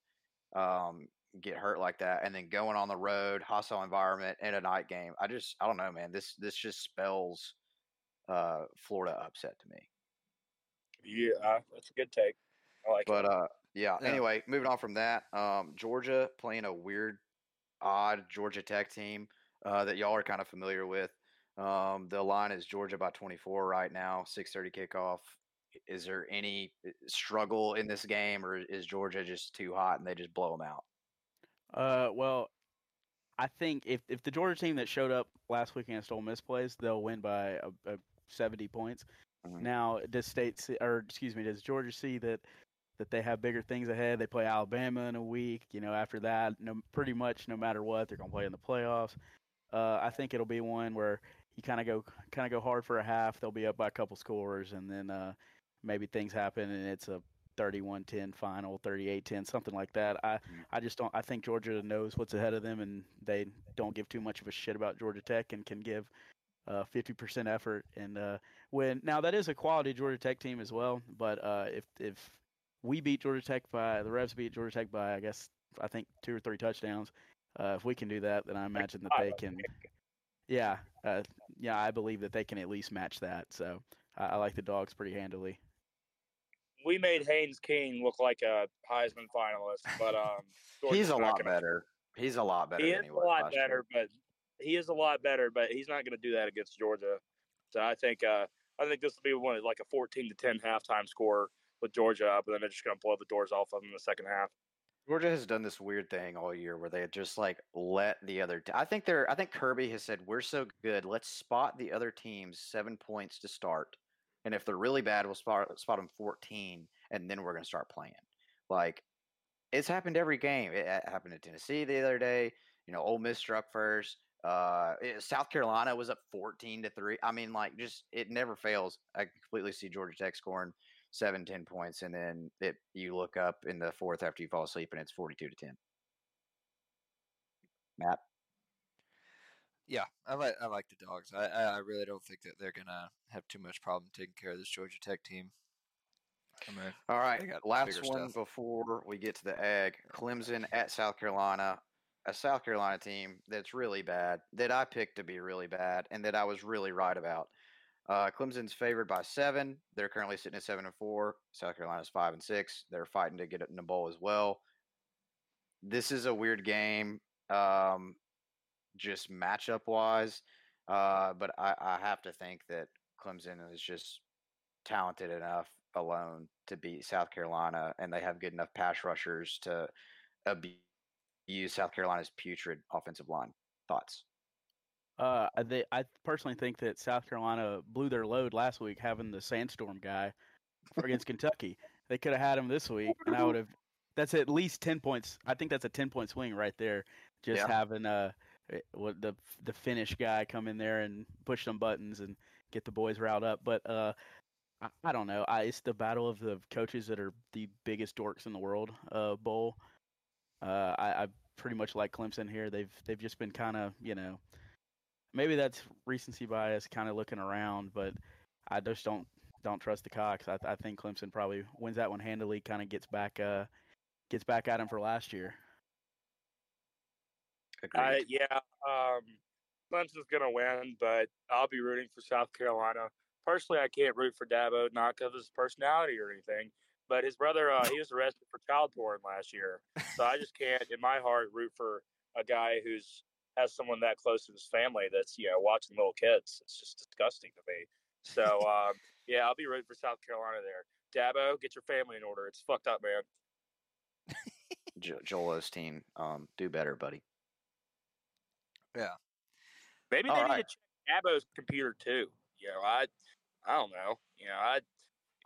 um, get hurt like that, and then going on the road, hostile environment, in a night game. I just, I don't know, man. This this just spells uh, Florida upset to me.
Yeah, that's a good take. I like
but
it.
uh, yeah, yeah. Anyway, moving on from that, um, Georgia playing a weird, odd Georgia Tech team uh, that y'all are kind of familiar with. Um, the line is Georgia by 24 right now, 6:30 kickoff is there any uh, struggle in this game, or is Georgia just too hot and they just blow them out?
Uh, well, I think if if the Georgia team that showed up last week against Ole Miss plays, they'll win by a, a seventy points. Mm-hmm. Now, does State see, or excuse me, does Georgia see that that they have bigger things ahead? They play Alabama in a week. You know, after that, no, pretty much no matter what, they're gonna play in the playoffs. Uh, I think it'll be one where you kind of go kind of go hard for a half. They'll be up by a couple scores, and then uh, maybe things happen and it's a 31-10 final, 38-10, something like that. I mm-hmm. I just don't I think Georgia knows what's ahead of them and they don't give too much of a shit about Georgia Tech and can give uh, 50% effort and uh, when now that is a quality Georgia Tech team as well, but uh, if if we beat Georgia Tech by the Rebs beat Georgia Tech by I guess I think two or three touchdowns, uh, if we can do that, then I imagine that they can. Yeah, uh, yeah, I believe that they can at least match that. So I, I like the dogs pretty handily
we made Haynes King look like a Heisman finalist, but um,
he's a lot better. He's a lot better.
He is a lot better, year. but he is a lot better, but he's not going to do that against Georgia. So I think uh, I think this will be one like a fourteen to ten halftime score with Georgia and then they're just going to blow the doors off of them in the second half.
Georgia has done this weird thing all year where they just like let the other. T- I think they're. I think Kirby has said we're so good. Let's spot the other teams seven points to start, and if they're really bad, we'll spot spot them 14, and then we're going to start playing. Like it's happened every game. It happened in Tennessee the other day. You know, Ole Miss struck first. Uh, it, South Carolina was up 14 to three. I mean, like just it never fails. I completely see Georgia Tech scoring seven, 10 points, and then it you look up in the fourth after you fall asleep, and it's 42 to 10. Matt.
Yeah, I like I like the dogs. I I really don't think that they're gonna have too much problem taking care of this Georgia Tech team.
All right, last one stuff. before we get to the egg. Clemson at South Carolina, a South Carolina team that's really bad that I picked to be really bad and that I was really right about. Uh, Clemson's favored by seven. They're currently sitting at seven and four. South Carolina's five and six. They're fighting to get it in the bowl as well. This is a weird game. Um, just matchup wise. Uh, but I, I have to think that Clemson is just talented enough alone to beat South Carolina, and they have good enough pass rushers to abuse South Carolina's putrid offensive line. Thoughts?
Uh, they, I personally think that South Carolina blew their load last week having the sandstorm guy for against Kentucky. They could have had him this week, and I would have. That's at least ten points. I think that's a ten point swing right there. Just
Yeah.
having uh, eh, what the the Finnish guy come in there and push some buttons and get the boys riled up. But uh, I, I don't know. I, it's the battle of the coaches that are the biggest dorks in the world. Uh, bowl. Uh, I, I pretty much like Clemson here. They've they've just been kind of you know maybe that's recency bias, kind of looking around, but I just don't don't trust the Cox. I, I think Clemson probably wins that one handily. Kind of gets back uh gets back at him for last year.
Agreed.
I, yeah, um, Clemson's gonna win, but I'll be rooting for South Carolina. Personally, I can't root for Dabo, not because of his personality or anything, but his brother, uh, he was arrested for child porn last year, so I just can't, in my heart, root for a guy who's has someone that close to his family that's you know watching little kids. It's just disgusting to me. So um, yeah, I'll be rooting for South Carolina there. Dabo, get your family in order. It's fucked up, man.
Jo- Joel Osteen, um, do better, buddy.
Yeah, maybe
All
they
right.
need to check Dabo's computer too. You know, I, I don't know. You know, I,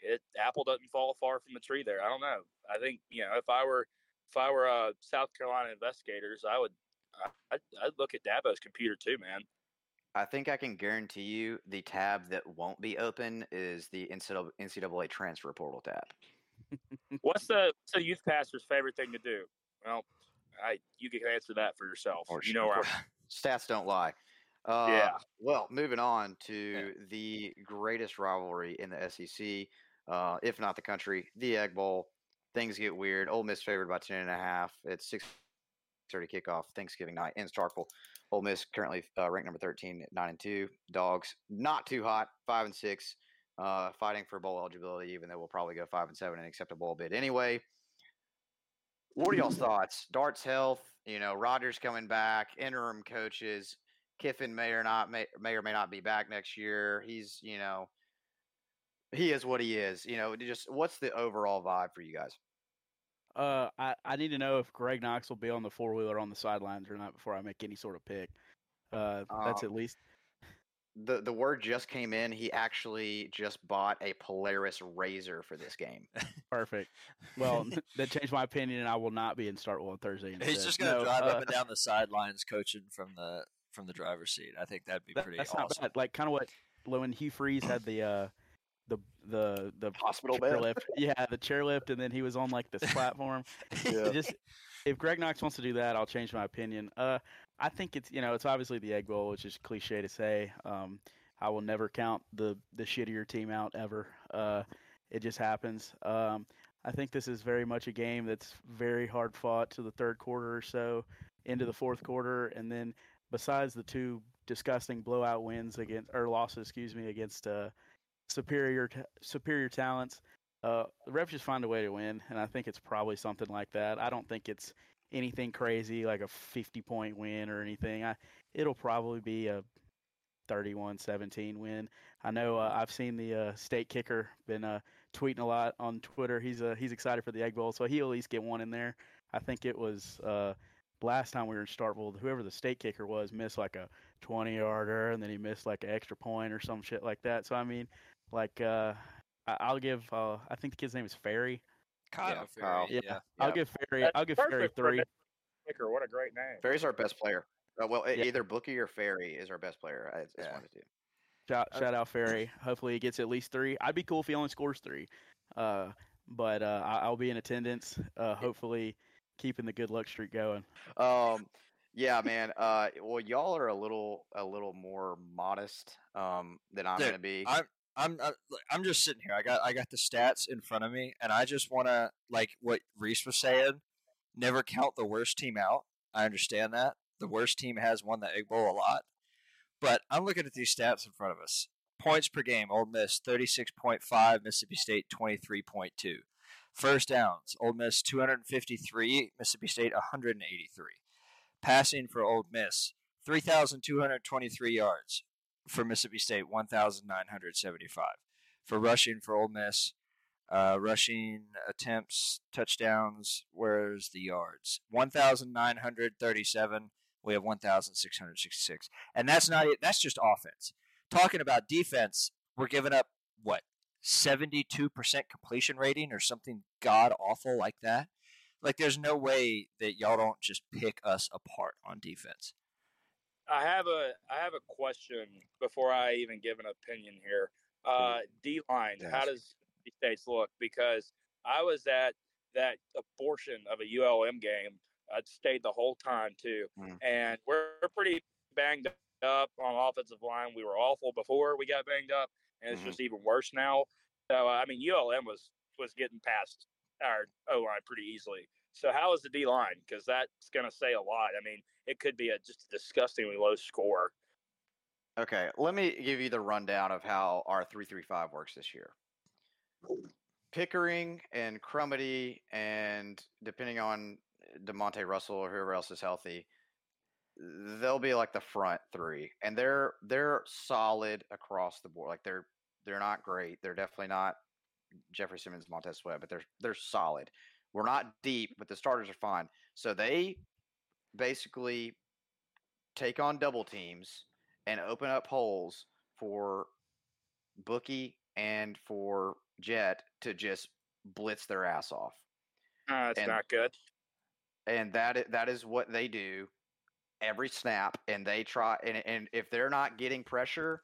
it Apple doesn't fall far from the tree there. I don't know. I think you know if I were, if I were uh, South Carolina investigators, I would, I, I'd, look at Dabo's computer too, man.
I think I can guarantee you the tab that won't be open is the NCAA, transfer portal tab.
What's the youth pastor's favorite thing to do? Well, I you can answer that for yourself.
Or
you know where
Stats don't lie. Uh,
Yeah.
Well, moving on to the greatest rivalry in the SEC, uh, if not the country, the Egg Bowl. Things get weird. Ole Miss favored by ten and a half. It's six thirty kickoff Thanksgiving night in Starkville. Ole Miss currently uh, ranked number thirteen, at nine and two. Dogs not too hot, five and six. Uh, fighting for bowl eligibility, even though we'll probably go five and seven and accept a bowl bid anyway. What are y'all's thoughts? Dart's health, you know, Rogers coming back, interim coaches. Kiffin may or not may, may or may not be back next year. He's, you know, he is what he is. You know, just what's the overall vibe for you guys?
Uh, I, I need to know if Greg Knox will be on the four wheeler on the sidelines or not before I make any sort of pick. Uh, that's
Um,
at least
The the word just came in. He actually just bought a Polaris Razor for this game.
perfect. Well, that changed my opinion, and I will not be in Starkville on Thursday.
He's just gonna
No,
drive
uh,
up and down the sidelines, coaching from the from the driver's seat. I think that'd be
That-
pretty
that's
awesome.
not bad. Like kind of what when Hugh Freeze had the uh, the the
Hospital bed.
chairlift. Yeah, the chairlift, and then he was on like this platform. It Just if Greg Knox wants to do that, I'll change my opinion. Uh, I think it's you know it's obviously the egg bowl, which is cliche to say. Um, I will never count the the shittier team out ever. Uh, it just happens. Um, I think this is very much a game that's very hard fought to the third quarter or so, into the fourth quarter, and then besides the two disgusting blowout wins against or losses, excuse me, against uh, superior t- superior talents, uh, the Rebs just find a way to win, and I think it's probably something like that. I don't think it's anything crazy like a 50 point win or anything. I it'll probably be a 31-17 win. I know uh, I've seen the uh, state kicker been uh, tweeting a lot on Twitter. He's uh, he's excited for the Egg Bowl, so he'll at least get one in there. I think it was uh, last time we were in Starkville, whoever the state kicker was missed like a 20 yarder, and then he missed like an extra point or some shit like that. So I mean, like uh, I- I'll give. Uh, I think the kid's name is Ferrie.
Kyle,
Yeah,
Ferrie,
Kyle.
yeah.
Yeah, I'll give Ferrie.
That's
I'll give Ferrie
perfect for a
three.
Kicker, what a great name.
Ferrie's our best player. Uh, well,
Yeah.
either Bookie or Ferrie is our best player. I, it's
Yeah.
one of the two.
Shout, shout out Ferrie. Hopefully he gets at least three. I'd be cool if he only scores three. Uh, but uh, I, I'll be in attendance. Uh, hopefully keeping the good luck streak going.
Um, yeah, man. Uh, well, y'all are a little a little more modest um than I'm
Dude,
gonna be.
I'm I'm uh, look, I'm just sitting here. I got I got the stats in front of me, and I just want to like what Reese was saying. Never count the worst team out. I understand that the worst team has won the Egg Bowl a lot, but I'm looking at these stats in front of us. Points per game: Ole Miss 36.5, Mississippi State 23.2. First downs: Ole Miss 253, Mississippi State 183. Passing for Ole Miss 3,223 yards for Mississippi State 1,975. for rushing for Ole Miss. Uh, rushing attempts, touchdowns. Where's the yards? One thousand nine hundred thirty-seven. We have one thousand six hundred sixty-six, and that's not it. That's just offense. Talking about defense, we're giving up what seventy-two percent completion rating or something god awful like that. Like, there's no way that y'all don't just pick us apart on defense.
I have a I have a question before I even give an opinion here. Uh, D line, how does the states look? Because I was at that abortion of a ULM game. I stayed the whole time too,
Mm.
and we're pretty banged up on offensive line. We were awful before we got banged up, and it's
Mhm.
just even worse now. So I mean, ULM was was getting past our O line pretty easily. So how is the D line? Because that's going to say a lot. I mean, it could be a just disgustingly low score.
Okay, let me give you the rundown of how our 335 works this year. Pickering and Crumedy, and depending on eh, DeMonte Russell or whoever else is healthy, they'll be like the front three, and they're they're solid across the board. Like they're they're not great. They're definitely not Jeffrey Simmons, Montez Sweat, but they're they're solid. We're not deep, but the starters are fine. So they basically take on double teams and open up holes for Bookie and for Jett to just blitz their ass off.
Uh, it's
And-
not good.
And that that is what they do every snap and they try and, and if they're not getting pressure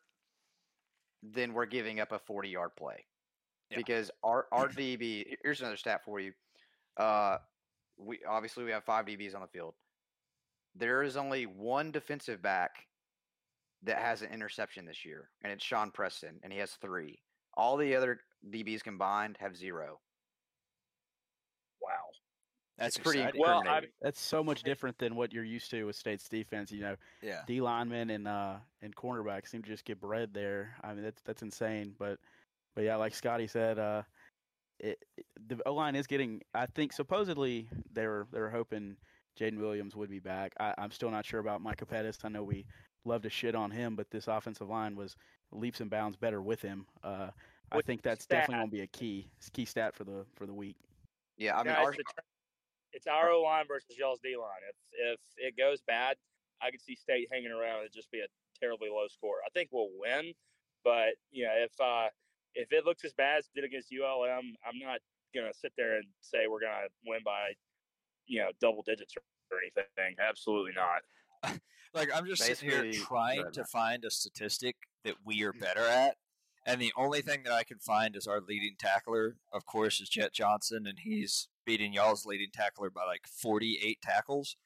then we're giving up a 40 yard play
Yeah.
because our our DB here's another stat for you uh we obviously we have five DBs on the field there is only one defensive back that has an interception this year and it's Shawn Preston and he has 3 all the other DBs combined have zero
Wow.
That's
It's pretty
exciting.
Well, I.
That's so much different than what you're used to with State's defense. You know,
yeah.
D linemen and uh and cornerbacks seem to just get bred there. I mean, that's that's insane. But but yeah, like Scotty said, uh, it, it the O line is getting. I think supposedly they were they were hoping Jaden Williams would be back. I, I'm still not sure about Micah Pettus. I know we love to shit on him, but this offensive line was leaps and bounds better with him. Uh, I think that's
stat.
definitely gonna be a key key stat for the for the week.
yeah I mean
guys,
our,
it's our O line versus y'all's D line. If if it goes bad, I could see State hanging around and just be a terribly low score. I think we'll win, but you know if uh if it looks as bad as it did against ULM, I'm not gonna sit there and say we're gonna win by you know double digits or, or anything. Absolutely not.
Like I'm just sitting here trying
better
to find a statistic that we are better at, and the only thing that I can find is our leading tackler. Of course, is Jett Johnson, and he's beating y'all's leading tackler by like 48 tackles.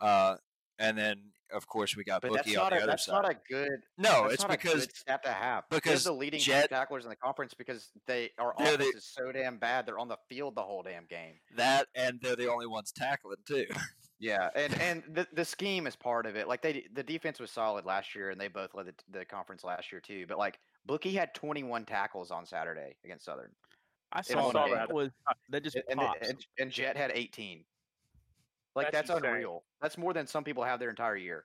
Uh, and then of course we got
but
Bookie
that's
on
not
the
a
other
that's
side.
not a good
no,
That's
it's
not a
because
good stat to have
because
They're the leading
Jett-
tacklers in the conference because they
They're
offense
the-
is so damn bad. They're on the field the whole damn game.
that, and they're the only ones tackling too.
Yeah, and and the the scheme is part of it. Like they the defense was solid last year, and they both led the, the conference last year too. But like Bookie had 21 tackles on Saturday against Southern,
I
In
saw that. was uh, that just
and, and, and, and Jett had 18. Like
That's
that's, unreal. That's more than some people have their entire year.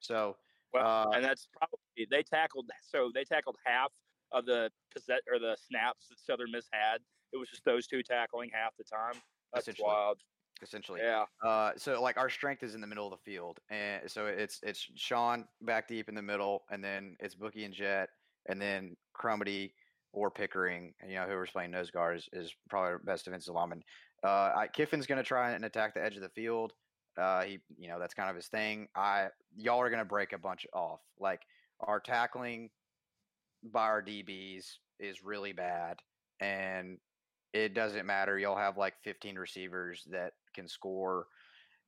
So
Well,
Uh,
and that's probably they tackled. So they tackled half of the possess or the snaps that Southern Miss had. It was just those two tackling half the time. That's
Essentially.
wild.
essentially,
Yeah.
Uh, so like our strength is in the middle of the field, and so it's it's Shawn back deep in the middle, and then it's Bookie and Jett, and then Crumedy or Pickering, you know, whoever's playing nose guard is, is probably our best defensive lineman. Uh, I, Kiffin's going to try and attack the edge of the field. Uh, he, you know, that's kind of his thing. I y'all are going to break a bunch off. Like our tackling by our DBs is really bad, and it doesn't matter. You'll have like 15 receivers that can score,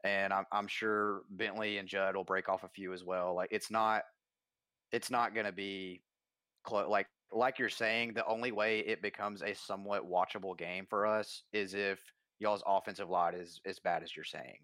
and I'm I'm sure Bentley and Judd will break off a few as well. Like it's not it's not going to be close. Like like you're saying, the only way it becomes a somewhat watchable game for us is if y'all's offensive line is as bad as you're saying.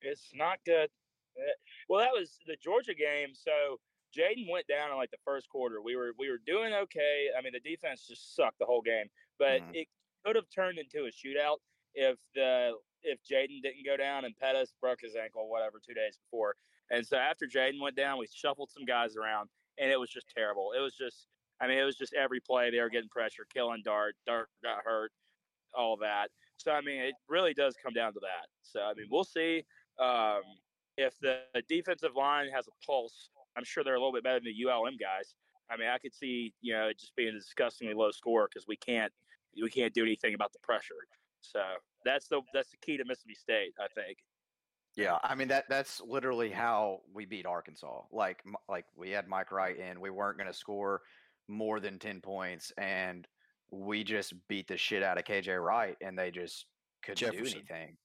It's not good. Eh, Well, that was the Georgia game. So Jaden went down in like the first quarter. We were we were doing okay. I mean, the defense just sucked the whole game, but
Mhm.
it could have turned into a shootout if the if Jaden didn't go down and Pettus broke his ankle, whatever, two days before. And so after Jaden went down, we shuffled some guys around, and it was just terrible. It was just. I mean, it was just every play they were getting pressure, killing Dart. Dart got hurt, all that. So I mean, it really does come down to that. So I mean, we'll see um, if the defensive line has a pulse. I'm sure they're a little bit better than the ULM guys. I mean, I could see you know it just being a disgustingly low score because we can't we can't do anything about the pressure. So that's the that's the key to Mississippi State, I think.
Yeah, I mean that that's literally how we beat Arkansas. Like like we had Mike Wright in, we weren't going to score more than 10 points and we just beat the shit out of KJ Wright and they just couldn't
Jefferson.
do anything.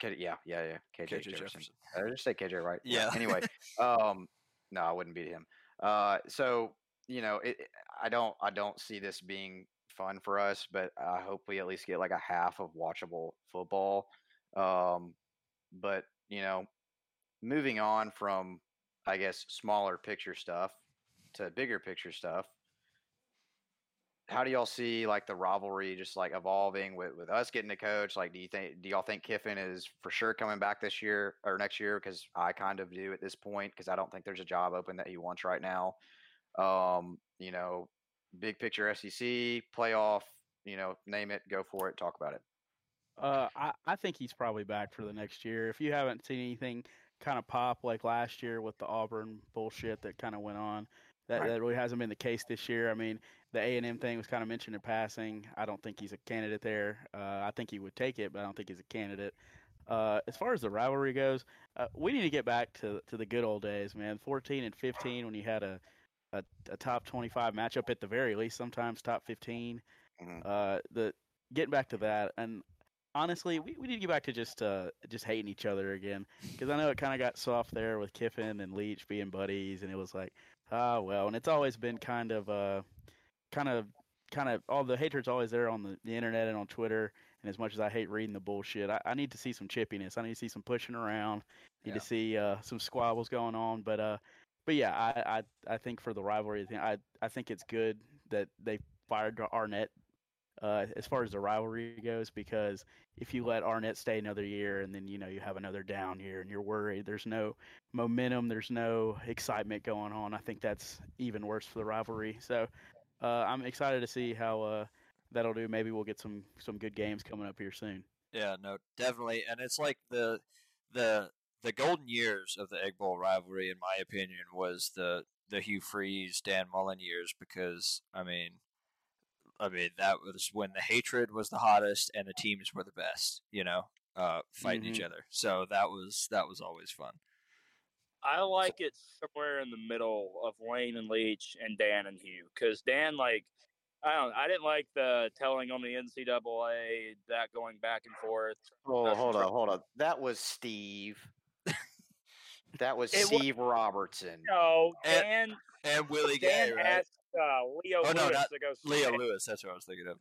K- yeah, yeah, yeah. KJ,
KJ
Jefferson.
Jefferson.
I just say KJ Wright.
Yeah.
Anyway, um, no, I wouldn't beat him. Uh, so you know, it, it- I don't, I don't see this being fun for us, but I hope we at least get like a half of watchable football. Um, but you know, moving on from, I guess, smaller picture stuff to bigger picture stuff. How do y'all see like the rivalry just like evolving with, with us getting a coach? Like, do you think do y'all think Kiffin is for sure coming back this year or next year? Because I kind of do at this point because I don't think there's a job open that he wants right now. Um, you know, big picture SEC playoff. You know, name it, go for it, talk about it.
Uh, I, I think he's probably back for the next year. If you haven't seen anything kind of pop like last year with the Auburn bullshit that kind of went on, that,
Right.
that really hasn't been the case this year. I mean, the A and M thing was kind of mentioned in passing. I don't think he's a candidate there. Uh, I think he would take it, but I don't think he's a candidate. Uh, as far as the rivalry goes, uh, we need to get back to to the good old days, man. 14 and 15 when you had a a, a top 25 matchup at the very least, sometimes top 15.
Mhm.
Uh, the getting back to that, and honestly, we, we need to get back to just uh just hating each other again because I know it kind of got soft there with Kiffin and Leach being buddies, and it was like, ah, well, and it's always been kind of uh kind of kind of all the hatred's always there on the, the internet and on Twitter. And as much as I hate reading the bullshit, I, I need to see some chippiness. I need to see some pushing around. Need
Yeah.
to see uh, some squabbles going on. But uh, but yeah, I, I I think for the rivalry thing, I I think it's good that they fired Arnett. Uh, as far as the rivalry goes, because if you let Arnett stay another year and then you know you have another down year and you're worried, there's no momentum, there's no excitement going on. I think that's even worse for the rivalry. So I'm excited to see how uh, that'll do. Maybe we'll get some some good games coming up here soon.
Yeah, no, definitely, and it's like the the the golden years of the Egg Bowl rivalry, in my opinion, was the the Hugh Freeze Dan Mullen years because I mean, I mean that was when the hatred was the hottest and the teams were the best, you know, uh, fighting each other. So that was that was always fun.
I like it somewhere in the middle of Lane and Leach and Dan and Hugh because Dan like I don't I didn't like the telling on the NCAA that going back and forth.
Oh,
That's
hold on, hold on. That was Steve. that was
It wa-
Steve Robertson.
No,
And-
Dan
And Willie Gay,
Dan
right?
asked uh, Leo
Oh, no, not
to go.
Leo. Lewis. That's what I was thinking of.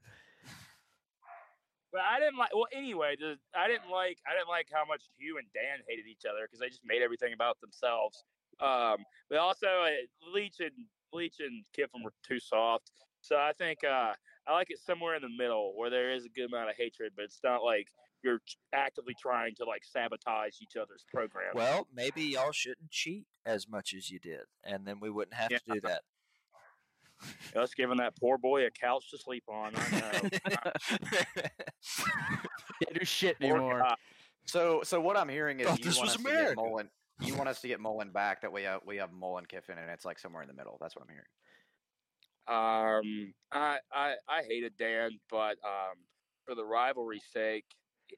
But I didn't like. Well, anyway, the, I didn't like. I didn't like how much Hugh and Dan hated each other because they just made everything about themselves. Um, but also, uh, Leach and Leach and Kiffin were too soft. So I think uh, I like it somewhere in the middle where there is a good amount of hatred, but it's not like you're actively trying to like sabotage each other's program.
Well, maybe y'all shouldn't cheat as much as you did, and then we wouldn't have to do that.
Us giving that poor boy a couch to sleep on. I know.
Can't do shit anymore.
So, so what I'm hearing is
Thought
you
this
want
was
us to get Mullen. You want us to get Mullen back. That we have we have Mullen Kiffin, and it's like somewhere in the middle. That's what I'm hearing.
Um, I, I I hated Dan, but um, for the rivalry's sake,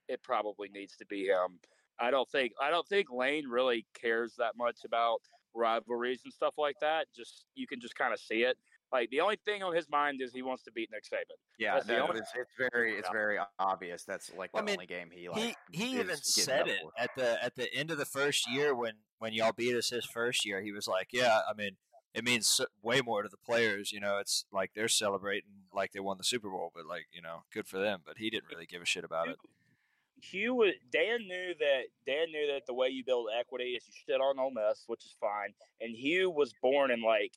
it probably needs to be him. I don't think I don't think Lane really cares that much about rivalries and stuff like that. Just you can just kind of see it. Like the only thing on his mind is he wants to beat Nick Saban.
Yeah,
That's
no,
only-
it's, it's very it's very obvious. That's like the
I mean,
only game he like.
he he even said it
for.
at the at the end of the first year when when y'all beat us his first year. He was like, "Yeah, I mean, it means way more to the players. You know, it's like they're celebrating like they won the Super Bowl, but like you know, good for them. But he didn't really give a shit about it.
Hugh was, Dan knew that Dan knew that the way you build equity is you shit on Ole Miss, which is fine. And Hugh was born in like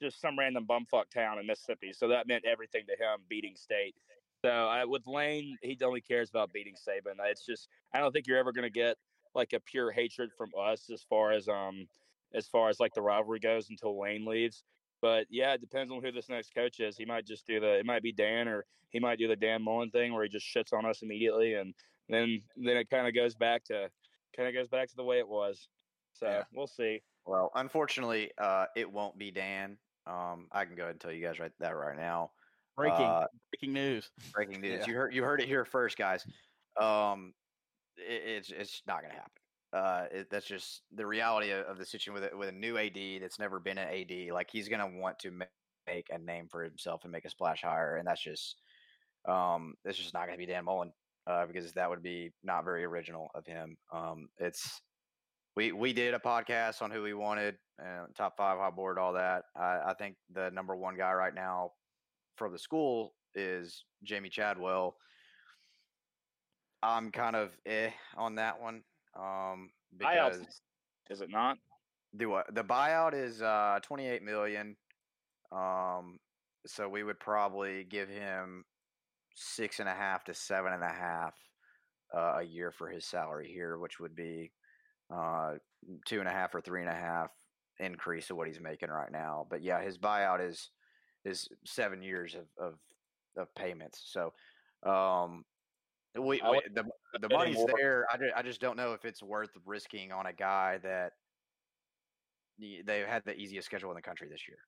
just some random bumfuck town in Mississippi, so that meant everything to him beating state. So I, with Lane, he only cares about beating Saban. It's just I don't think you're ever going to get like a pure hatred from us as far as um as far as like the rivalry goes until Lane leaves. But yeah, it depends on who this next coach is. He might just do the it might be Dan or he might do the Dan Mullen thing where he just shits on us immediately and then then it kind of goes back to kind of goes back to the way it was. So
Yeah.
we'll see.
Well, unfortunately, uh, it won't be Dan. Um, I can go ahead and tell you guys right that right now.
Breaking
Uh,
breaking news.
breaking news.
Yeah.
You heard you heard it here first, guys. Um, it, it's it's not going to happen. Uh, it, that's just the reality of, of the situation with a, with a new AD that's never been an AD. Like he's going to want to ma- make a name for himself and make a splash higher, and that's just um, it's just not going to be Dan Mullen uh, because that would be not very original of him. Um, it's we we did a podcast on who we wanted, uh, top five hot board, all that. I, I think the number one guy right now for the school is Jamey Chadwell. I'm kind of eh on that one um, because
Is it not?
do what the buyout is uh, 28 million. Um, so we would probably give him six and a half to seven and a half uh, a year for his salary here, which would be uh, two and a half or three and a half increase of what he's making right now. But yeah, his buyout is is seven years of of, of payments. So um, we, we the the money's there. I, ju- I just don't know if it's worth risking on a guy that they've had the easiest schedule in the country this year.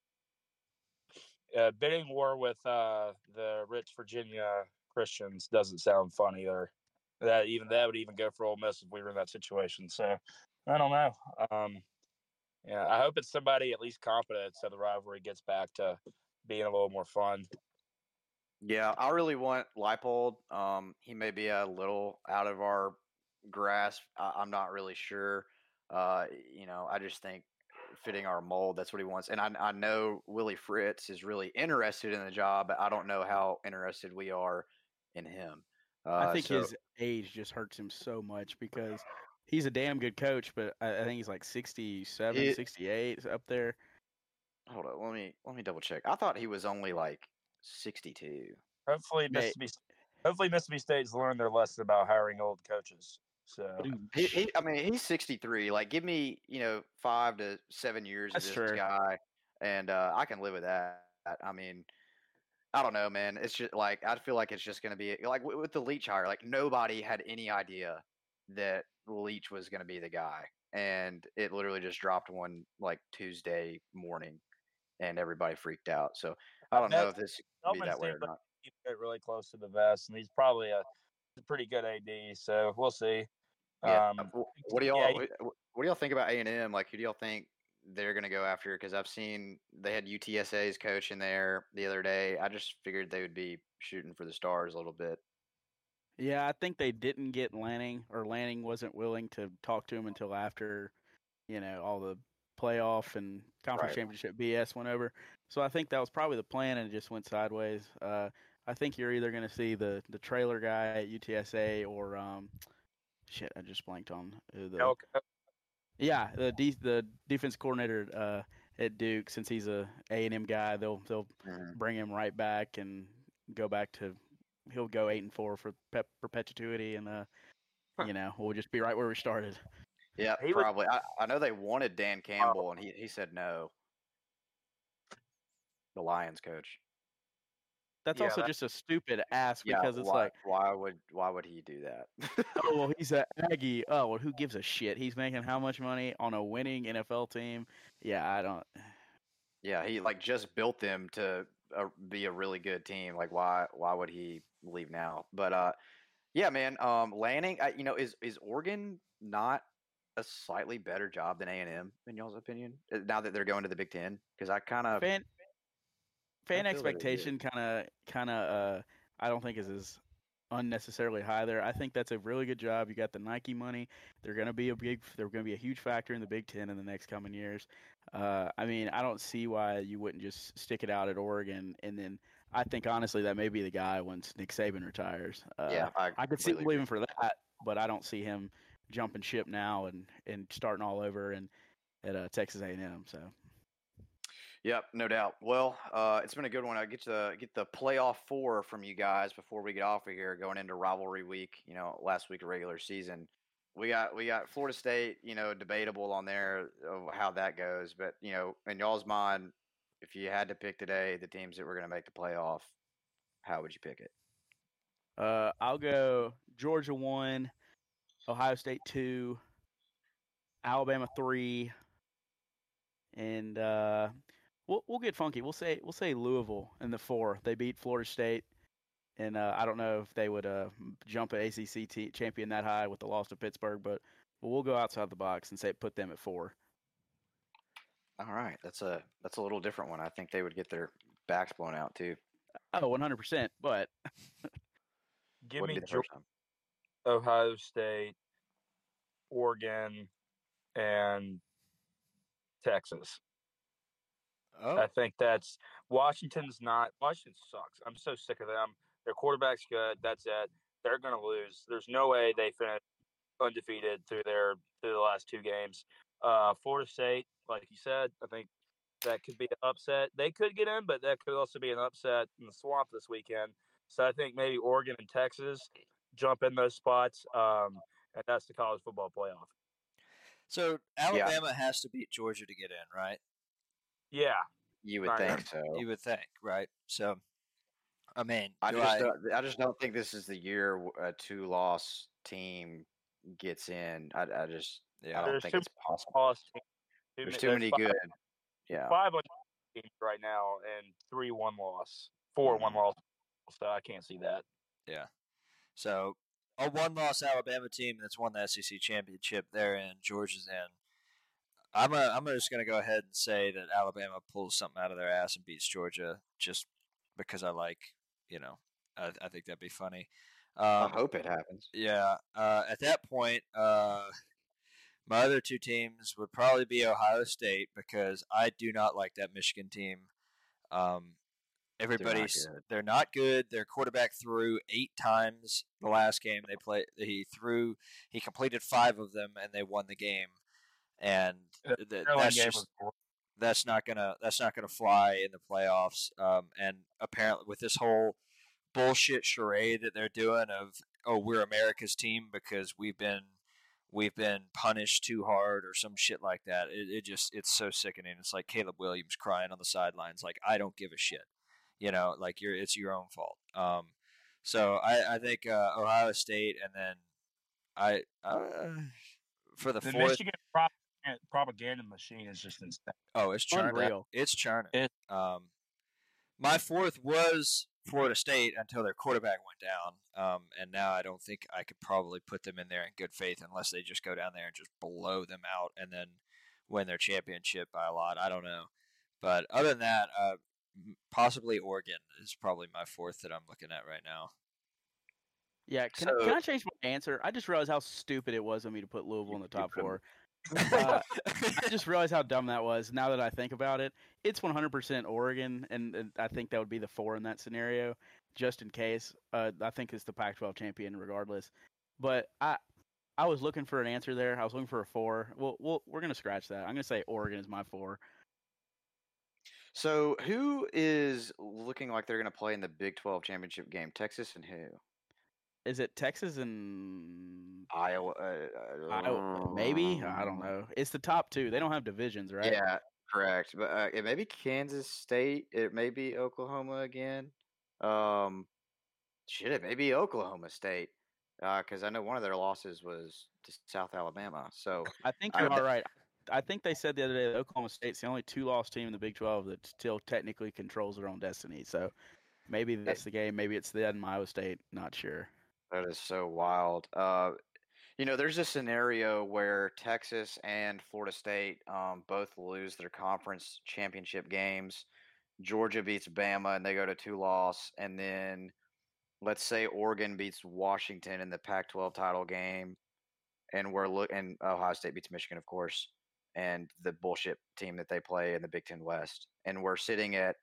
Uh, bidding war with uh, the rich Virginia Christians doesn't sound fun either. That even that would even go for Ole Miss if we were in that situation. So I don't know. Um, yeah, I hope it's somebody at least competent so the rivalry gets back to being a little more fun.
Yeah, I really want Leipold. Um, he may be a little out of our grasp. I, I'm not really sure. Uh, you know, I just think fitting our mold, that's what he wants. And I, I know Willie Fritz is really interested in the job, but I don't know how interested we are in him. Uh,
I think
so-
his age just hurts him so much because he's a damn good coach, but I, I think he's like 67,
It-
68 up there.
hold on, let me let me double check. I thought he was only like 62.
Hopefully
May-
Mississippi, hopefully Mississippi State's learned their lesson about hiring old coaches. So
He, he, I mean, he's 63. Like, give me, you know, five to seven years
That's
of this
true.
guy, and uh, I can live with that. I mean, I don't know, man. It's just like I feel like it's just going to be like with, with the Leach hire. Like nobody had any idea that Leach was going to be the guy, and it literally just dropped one like Tuesday morning, and everybody freaked out. So I don't know if this will be that way or not.
really close to the vest, and he's probably a, a pretty good AD. So we'll see.
Yeah.
Um,
what do y'all
yeah,
what do y'all think about A and M? Like, who do y'all think they're gonna go after? Because I've seen they had UTSA's coach in there the other day. I just figured they would be shooting for the stars a little bit.
Yeah, I think they didn't get Lanning, or Lanning wasn't willing to talk to him until after, you know, all the playoff and conference
Right.
championship BS went over. So I think that was probably the plan, and it just went sideways. Uh, I think you're either going to see the the Traylor guy at UTSA or um, shit, I just blanked on the
Elko.
yeah the de- the defense coordinator uh, at Duke. Since he's a A and M guy, they'll they'll
Mhm.
bring him right back and go back to he'll go eight and four for pep- perpetuity and uh you know we'll just be right where we started
Yeah,
He was-
probably. I, I know they wanted Dan Campbell, and he he said no. The Lions coach.
that's
Yeah,
also
that-
just a stupid ask
Yeah,
because it's
why,
like
why would why would he do that?
oh well he's a aggie oh well who gives a shit he's making how much money on a winning nfl team yeah i don't
Yeah, he like just built them to uh, be a really good team. Like, why why would he leave now? But uh, yeah, man. Um, Lanning, I, you know, is is Oregon not a slightly better job than A and M in y'all's opinion? uh, Now that they're going to the Big Ten, because I kind of
fan fan
feel that it
expectation kind of kind of uh i don't think is as unnecessarily high there i think that's a really good job you got the nike money they're going to be a big they're going to be a huge factor in the big 10 in the next coming years uh i mean i don't see why you wouldn't just stick it out at oregon and then i think honestly that may be the guy once nick saban retires uh,
yeah, I,
i could see him leaving for that but i don't see him jumping ship now and and starting all over and at uh, texas a&m so
Yep, no doubt. Well, uh, it's been a good one. I get to get the playoff four from you guys before we get off of here, going into rivalry week. You know, last week of regular season, we got we got Florida State. You know, debatable on there of how that goes, but you know, in y'all's mind, if you had to pick today the teams that were going to make the playoff, how would you pick it?
Uh, I'll go Georgia one, Ohio State two, Alabama three, and uh, we'll we'll get funky. We'll say we'll say Louisville in the four. They beat Florida State, and uh, I don't know if they would uh, jump an ACC t- champion that high with the loss to Pittsburgh, but but we'll go outside the box and say put them at four.
All right, that's a that's a little different one. I think they would get their backs blown out too.
Oh, 100 percent. But
Give me Georgia. Ohio State, Oregon, and Texas.
Oh,
I think that's Washington's not. Washington sucks. I'm so sick of them. Their quarterback's good. That's it. They're going to lose. There's no way they finish undefeated through their through the last two games. Uh, Florida State, like you said, I think that could be an upset. They could get in, but that could also be an upset in the swamp this weekend. So I think maybe Oregon and Texas jump in those spots, um, and that's the college football playoff.
so Alabama has to beat Georgia to get in, right?
Yeah,
You would think so.
You would think, right? So, I mean,
I just
I-
don't, I just don't think this is the year a two loss team gets in. I, I just I don't think it's possible.
teams.
There's too many
five-
good. Yeah.
five teams right now and three one loss, 4 one mm-hmm. loss. So I can't see that. Yeah.
So a one-loss Alabama team that's won the SEC championship. They're in. Georgia's in. I'm a, I'm just going to go ahead and say that Alabama pulls something out of their ass and beats Georgia just because I like, you know, I, I think that'd be funny.
I
Um,
hope it happens.
yeah. Uh, at that point, uh, my other two teams would probably be Ohio State because I do not like that Michigan team. Um, everybody's
good.
they're not good. Their quarterback threw eight times the last game they played. He threw he completed five of them and they won the game. And
Yeah,
th-
Carolina
that's
game
just
was
that's not gonna that's not gonna fly in the playoffs. Um, and apparently, with this whole bullshit charade that they're doing of oh we're America's team because we've been we've been punished too hard or some shit like that. It, it just it's so sickening. It's like Caleb Williams crying on the sidelines like I don't give a shit. You know, like you're it's your own fault. Um, so I I think uh, Ohio State and then I uh, for the,
the
fourth.
Michigan propaganda machine is just insane.
Oh, it's churning.
Unreal.
It's churning.
It-
um, my fourth was Florida State until their quarterback went down, um, and now I don't think I could probably put them in there in good faith unless they just go down there and just blow them out and then win their championship by a lot. I don't know, but other than that, uh, possibly Oregon is probably my fourth that I'm looking at right now.
yeah, can,
So-
can I change my answer? I just realized how stupid it was of me to put Louisville in the top four. Uh, I just realized how dumb that was. Now that I think about it, it's 100% Oregon, and, and I think that would be the four in that scenario, just in case. Uh, I think it's the Pac-12 champion, regardless. But I, I was looking for an answer there. I was looking for a four. Well, we'll we're gonna scratch that. I'm gonna say Oregon is my four.
So who is looking like they're going to play in the Big 12 championship game? Texas and who?
Is it Texas and
Iowa. Uh,
Iowa? Maybe I don't know. It's the top two. They don't have divisions, right?
Yeah, correct. But uh, it may be Kansas State. It may be Oklahoma again. Um, shit, it may be Oklahoma State. Because I know one of their losses was to South Alabama. So
I think you're
would-
all right. I think they said the other day that Oklahoma State's the only two-loss team in the Big 12 that still technically controls their own destiny. So maybe that's the game. Maybe it's them, Iowa State. Not sure.
That is so wild. Uh, you know, there's a scenario where Texas and Florida State um, both lose their conference championship games. Georgia beats Bama and they go to two loss, and then let's say Oregon beats Washington in the Pac-12 title game, and we're look and Ohio State beats Michigan, of course, and the bullshit team that they play in the Big Ten West, and we're sitting at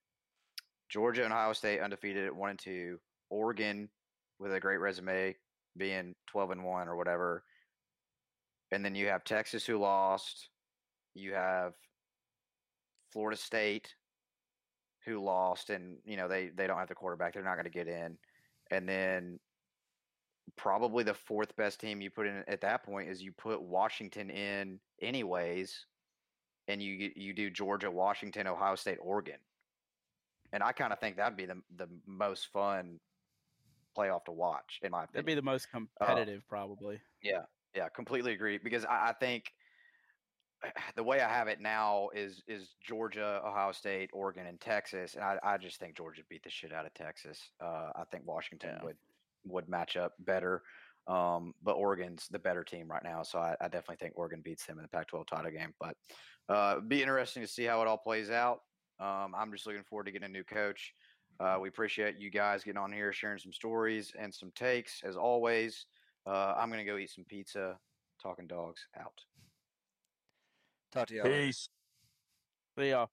Georgia and Ohio State undefeated at one and two, Oregon with a great resume being 12 and 1 or whatever. And then you have Texas who lost. You have Florida State who lost and you know they they don't have the quarterback. They're not going to get in. And then probably the fourth best team you put in at that point is you put Washington in anyways and you you do Georgia, Washington, Ohio State, Oregon, and I kind of think that'd be the the most fun playoff to watch in my opinion.
That'd be the most competitive, uh, probably.
Yeah, yeah, completely agree. Because I, I, think the way I have it now is is Georgia, Ohio State, Oregon, and Texas, and I, I just think Georgia beat the shit out of Texas. Uh, I think Washington yeah. would would match up better. Um, but Oregon's the better team right now, so I, I, definitely think Oregon beats them in the Pac-12 title game. But uh, be interesting to see how it all plays out. Um, I'm just looking forward to getting a new coach. Uh, we appreciate you guys getting on here, sharing some stories and some takes. As always, uh, I'm going to go eat some pizza. Talking dogs out.
Talk to you.
Peace.
See y'all.